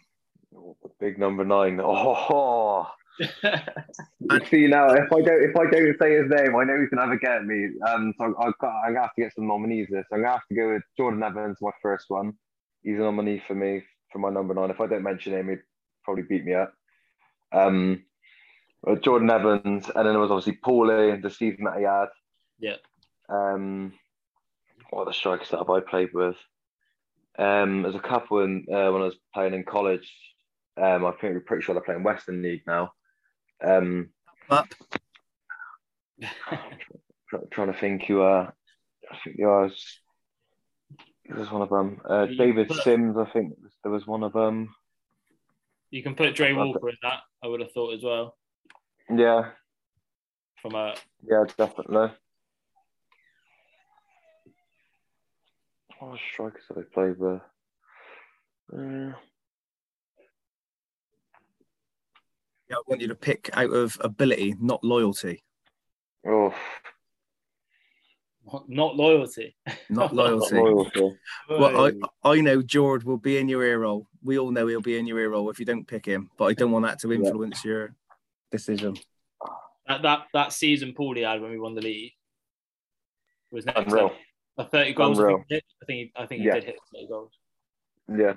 [SPEAKER 2] Oh, the big number nine. Oh, [LAUGHS] I see now, if I don't if I don't say his name, I know he's gonna have a get at me. Um, so I've got I'm gonna have to get some nominees. This I'm gonna have to go with Jordan Evans, my first one. He's a nominee for me for my number nine. If I don't mention him, he'd probably beat me up. Um, Jordan Evans, and then there was obviously Paulie, the season that he had.
[SPEAKER 3] Yeah.
[SPEAKER 2] Um, what are the strikers that I played with? Um, there's a couple in, uh, when I was playing in college. Um, I think we're pretty sure they're playing Western League now. Um,
[SPEAKER 1] Up.
[SPEAKER 2] trying to think who are. I think you are. There's one of them. Uh, David
[SPEAKER 3] put-
[SPEAKER 2] Sims, I think there was one of them.
[SPEAKER 3] you can put Dre
[SPEAKER 2] Well,
[SPEAKER 3] Walker in that. I would have thought as well
[SPEAKER 2] Yeah,
[SPEAKER 3] from a
[SPEAKER 2] yeah, definitely. What strikers did they played with? Uh,
[SPEAKER 1] Yeah, I want you to pick out of ability, not loyalty.
[SPEAKER 2] oh,
[SPEAKER 3] not loyalty.
[SPEAKER 1] Not [LAUGHS]
[SPEAKER 2] not
[SPEAKER 1] loyalty.
[SPEAKER 2] loyalty.
[SPEAKER 1] Well, I, I know George will be in your ear roll. We all know he'll be in your ear roll if you don't pick him, but I don't want that to influence your decision.
[SPEAKER 3] that, that that season Paulie had when we won the league was next
[SPEAKER 2] Unreal.
[SPEAKER 3] level. Uh, 30 goals. I think, he did. I think he, I think he
[SPEAKER 2] Yeah.
[SPEAKER 3] did hit 30 goals.
[SPEAKER 2] Yeah.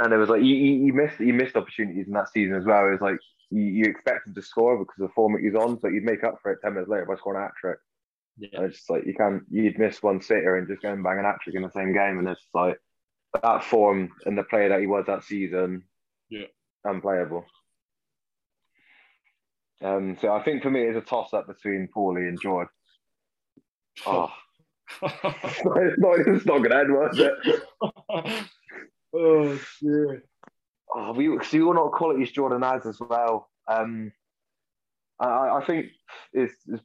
[SPEAKER 2] And it was like you, you, missed you missed opportunities in that season as well. It was like you, you expect him to score because of the form he's on, but you'd make up for it ten minutes later by scoring a hat trick.
[SPEAKER 3] Yeah.
[SPEAKER 2] And it's just like you can't you'd miss one sitter and just go and bang an hat trick in the same game, and it's like that form and the player that he was that season,
[SPEAKER 3] Yeah.
[SPEAKER 2] unplayable. Um, so I think for me it's a toss up between Paulie and George. Oh, [LAUGHS] it's not, it's not, not gonna end, was [LAUGHS] it?
[SPEAKER 3] oh shit.
[SPEAKER 2] Oh, we see all not qualities Jordan has as well. Um, I, I think it's, it's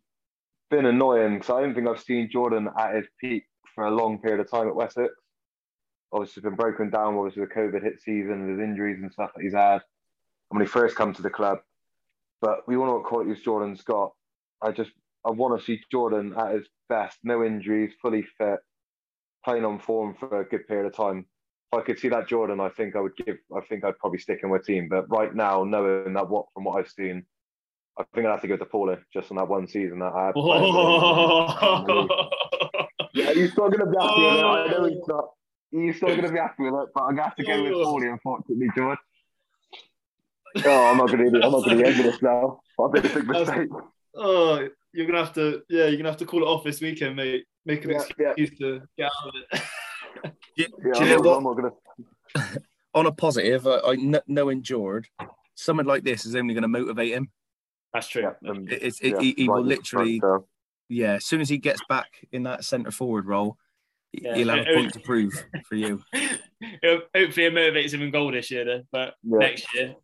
[SPEAKER 2] been annoying because I don't think I've seen Jordan at his peak for a long period of time at Wessex. Obviously, been broken down. Obviously, the COVID hit season, his injuries and stuff that he's had and when he first come to the club. But we all know what qualities Jordan's got. I just I want to see Jordan at his best, no injuries, fully fit, playing on form for a good period of time if I could see that Jordan, I think I would give. I think I'd probably stick in my team. But right now, knowing that what from what I've seen, I think I'd have to go to Paulie just on that one season that I had.
[SPEAKER 3] Oh.
[SPEAKER 2] Yeah, he's still gonna be happy with it. I know he's oh. not. He's still gonna be happy with it, but I'm gonna have to go with oh. Paulie. Unfortunately, George. Oh, I'm not gonna. I'm not gonna end this now. I made a big mistake.
[SPEAKER 3] oh, you're gonna have to. Yeah, you're gonna have to call it off this weekend, mate. Make an
[SPEAKER 2] Yeah, yeah.
[SPEAKER 3] excuse to get out of it.
[SPEAKER 1] Do, [LAUGHS]
[SPEAKER 2] Yeah,
[SPEAKER 1] do
[SPEAKER 2] I'm,
[SPEAKER 1] you know what?
[SPEAKER 2] I'm gonna. [LAUGHS]
[SPEAKER 1] On a positive, I, I kn- knowing George, something like this is only going to motivate him.
[SPEAKER 3] That's true.
[SPEAKER 2] Yeah, um,
[SPEAKER 1] It, it's, it,
[SPEAKER 2] yeah,
[SPEAKER 1] he, he will literally,
[SPEAKER 2] right, so,
[SPEAKER 1] yeah. As soon as he gets back in that centre forward role, he-
[SPEAKER 3] Yeah.
[SPEAKER 1] he'll have a point to prove for you. [LAUGHS]
[SPEAKER 3] Hopefully, it motivates him in goal this year, then. But
[SPEAKER 2] Yeah.
[SPEAKER 3] next year.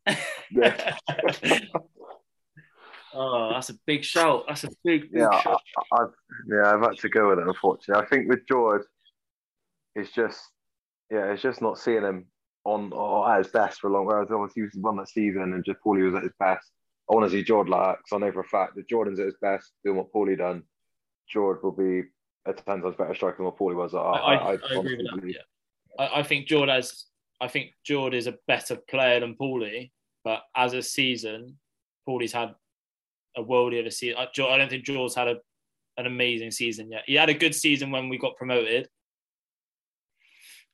[SPEAKER 2] Yeah.
[SPEAKER 3] Oh, that's a big shout. That's a big, big
[SPEAKER 2] Yeah,
[SPEAKER 3] shout.
[SPEAKER 2] I, I've yeah, I've had to go with it. Unfortunately, I think with George, it's just yeah, it's just not seeing him on or at his best for a long. Whereas obviously he was won that season and just Paulie was at his best. I want to see George like because I know for a fact that Jordan's at his best doing what Paulie done. George will be a ten times better striker than what Paulie was. I,
[SPEAKER 3] I, I, I, agree with that. Yeah. I, I think Jord has. I think Jord is a better player than Paulie, but as a season, Paulie's had a worldie of a season. I, I don't think Jord's had a, an amazing season yet. He had a good season when we got promoted,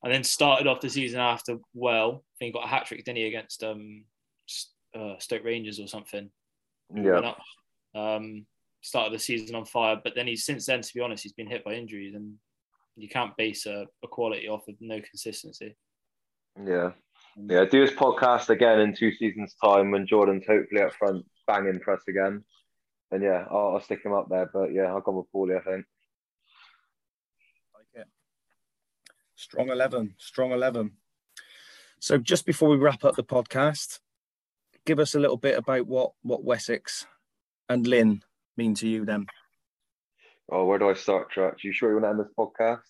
[SPEAKER 3] and then started off the season after well. I think he got a hat trick, didn't he, against um, uh, Stoke Rangers or something.
[SPEAKER 2] Yeah,
[SPEAKER 3] um, started the season on fire, but then he's since then, to be honest, he's been hit by injuries, and you can't base a, a quality off of no consistency.
[SPEAKER 2] yeah, yeah. Do his podcast again in two seasons' time when Jordan's hopefully up front banging for us again. And yeah, I'll, I'll stick him up there. But yeah, I'll go with Paulie. I think.
[SPEAKER 1] Like it. Strong 11, strong 11. So just before we wrap up the podcast, give us a little bit about what, what Wessex and Lynn mean to you then.
[SPEAKER 2] Oh, where do I start, Trutch? You sure you want to end this podcast?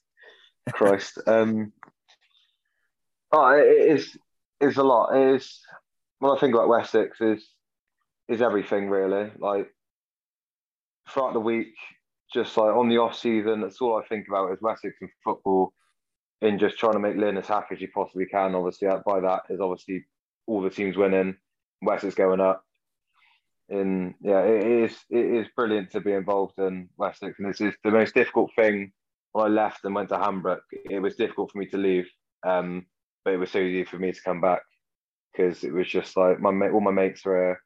[SPEAKER 2] Christ. [LAUGHS] Um, oh, it it is it's a lot. It is when I think about Wessex is is everything really. Like throughout the week, just like on the off season, that's all I think about is Wessex and football. in just trying to make Lynn as happy as you possibly can. Obviously, by that is obviously all the teams winning, Wessex going up. In yeah, it is it is brilliant to be involved in Wessex, and this is the most difficult thing. When I left and went to Hamburg, it was difficult for me to leave, um, but it was so easy for me to come back because it was just like my all my mates were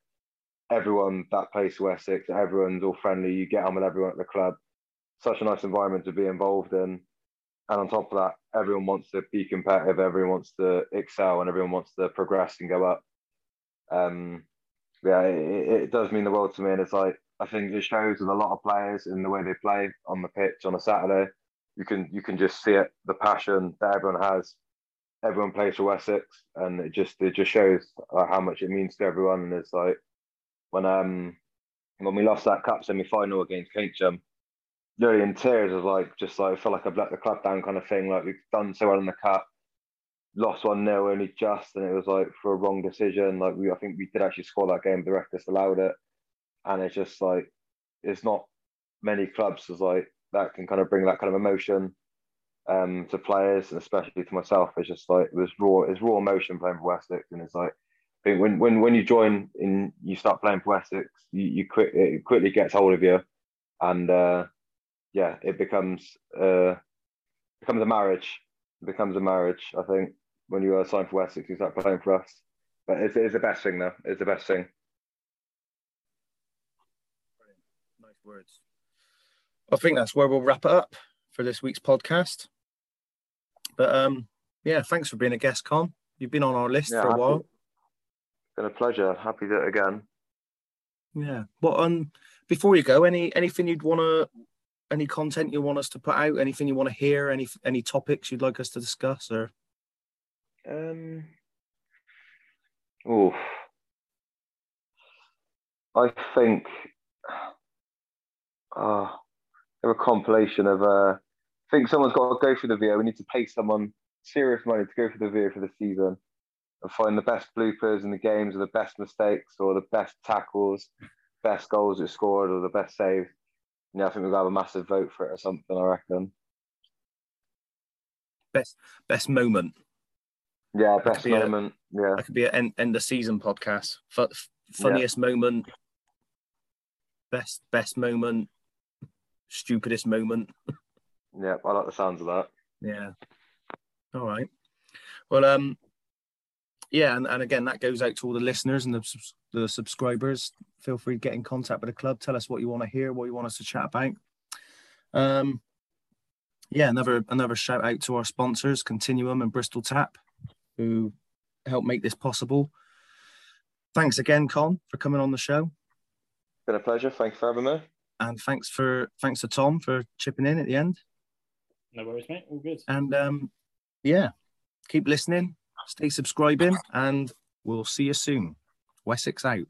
[SPEAKER 2] everyone that plays for Wessex, everyone's all friendly. You get on with everyone at the club. Such a nice environment to be involved in. And on top of that, everyone wants to be competitive, everyone wants to excel, and everyone wants to progress and go up. Um, yeah, it, it does mean the world to me. And it's like, I think it shows with a lot of players in the way they play on the pitch on a Saturday. You can you can just see it, the passion that everyone has. Everyone plays for Wessex, and it just it just shows uh, how much it means to everyone. And it's like when um when we lost that cup semi final against Keynsham, really in tears of like just like I felt like I've let the club down kind of thing. Like we've done so well in the cup, lost one 0 only just, and it was like for a wrong decision. Like we, I think we did actually score that game. The ref disallowed it, and it's just like it's not many clubs as like that can kind of bring that kind of emotion um, to players, and especially to myself. It's just like it was raw. It's raw emotion playing for Wessex, and it's like. I think when, when, when you join and you start playing for Wessex, you, you quick, it quickly gets hold of you, and uh, yeah, it becomes uh, becomes a marriage. It becomes a marriage. I think when you are signed for Wessex, you start playing for us. But it's, it's the best thing, though. It's the best thing.
[SPEAKER 1] Nice words. I think that's where we'll wrap it up for this week's podcast. But um, yeah, thanks for being a guest, Con. You've been on our list yeah, for a happy. while. It's
[SPEAKER 2] been a pleasure. Happy to again.
[SPEAKER 1] Yeah. Well, um, before you go, any anything you'd want to any content you want us to put out? Anything you want to hear? Any any topics you'd like us to discuss? Or
[SPEAKER 2] um, oh, I think uh, a compilation of. Uh, I think someone's got to go for the video. We need to pay someone serious money to go for the video for the season and find the best bloopers in the games, or the best mistakes, or the best tackles, best goals it scored, or the best saves yeah, I think we'll have a massive vote for it or something. I reckon.
[SPEAKER 1] Best best moment.
[SPEAKER 2] Yeah, that best moment. A, yeah,
[SPEAKER 1] that could be an end, end of season podcast. F- funniest yeah. moment. Best best moment. Stupidest moment.
[SPEAKER 2] yeah, I like the sounds of that.
[SPEAKER 1] Yeah. All right. Well, um, yeah, and, and again, that goes out to all the listeners and the, the subscribers. Feel free to get in contact with the club. Tell us what you want to hear, what you want us to chat about. Um, yeah, another another shout out to our sponsors, Continuum and Bristol Tap, who help make this possible. Thanks again, Con, for coming on the show.
[SPEAKER 2] Been a pleasure. Thanks for having me.
[SPEAKER 1] And thanks for thanks to Tom for chipping in at the end.
[SPEAKER 3] No worries, mate. All good.
[SPEAKER 1] And um, yeah, keep listening stay subscribing, and we'll see you soon. Wessex out.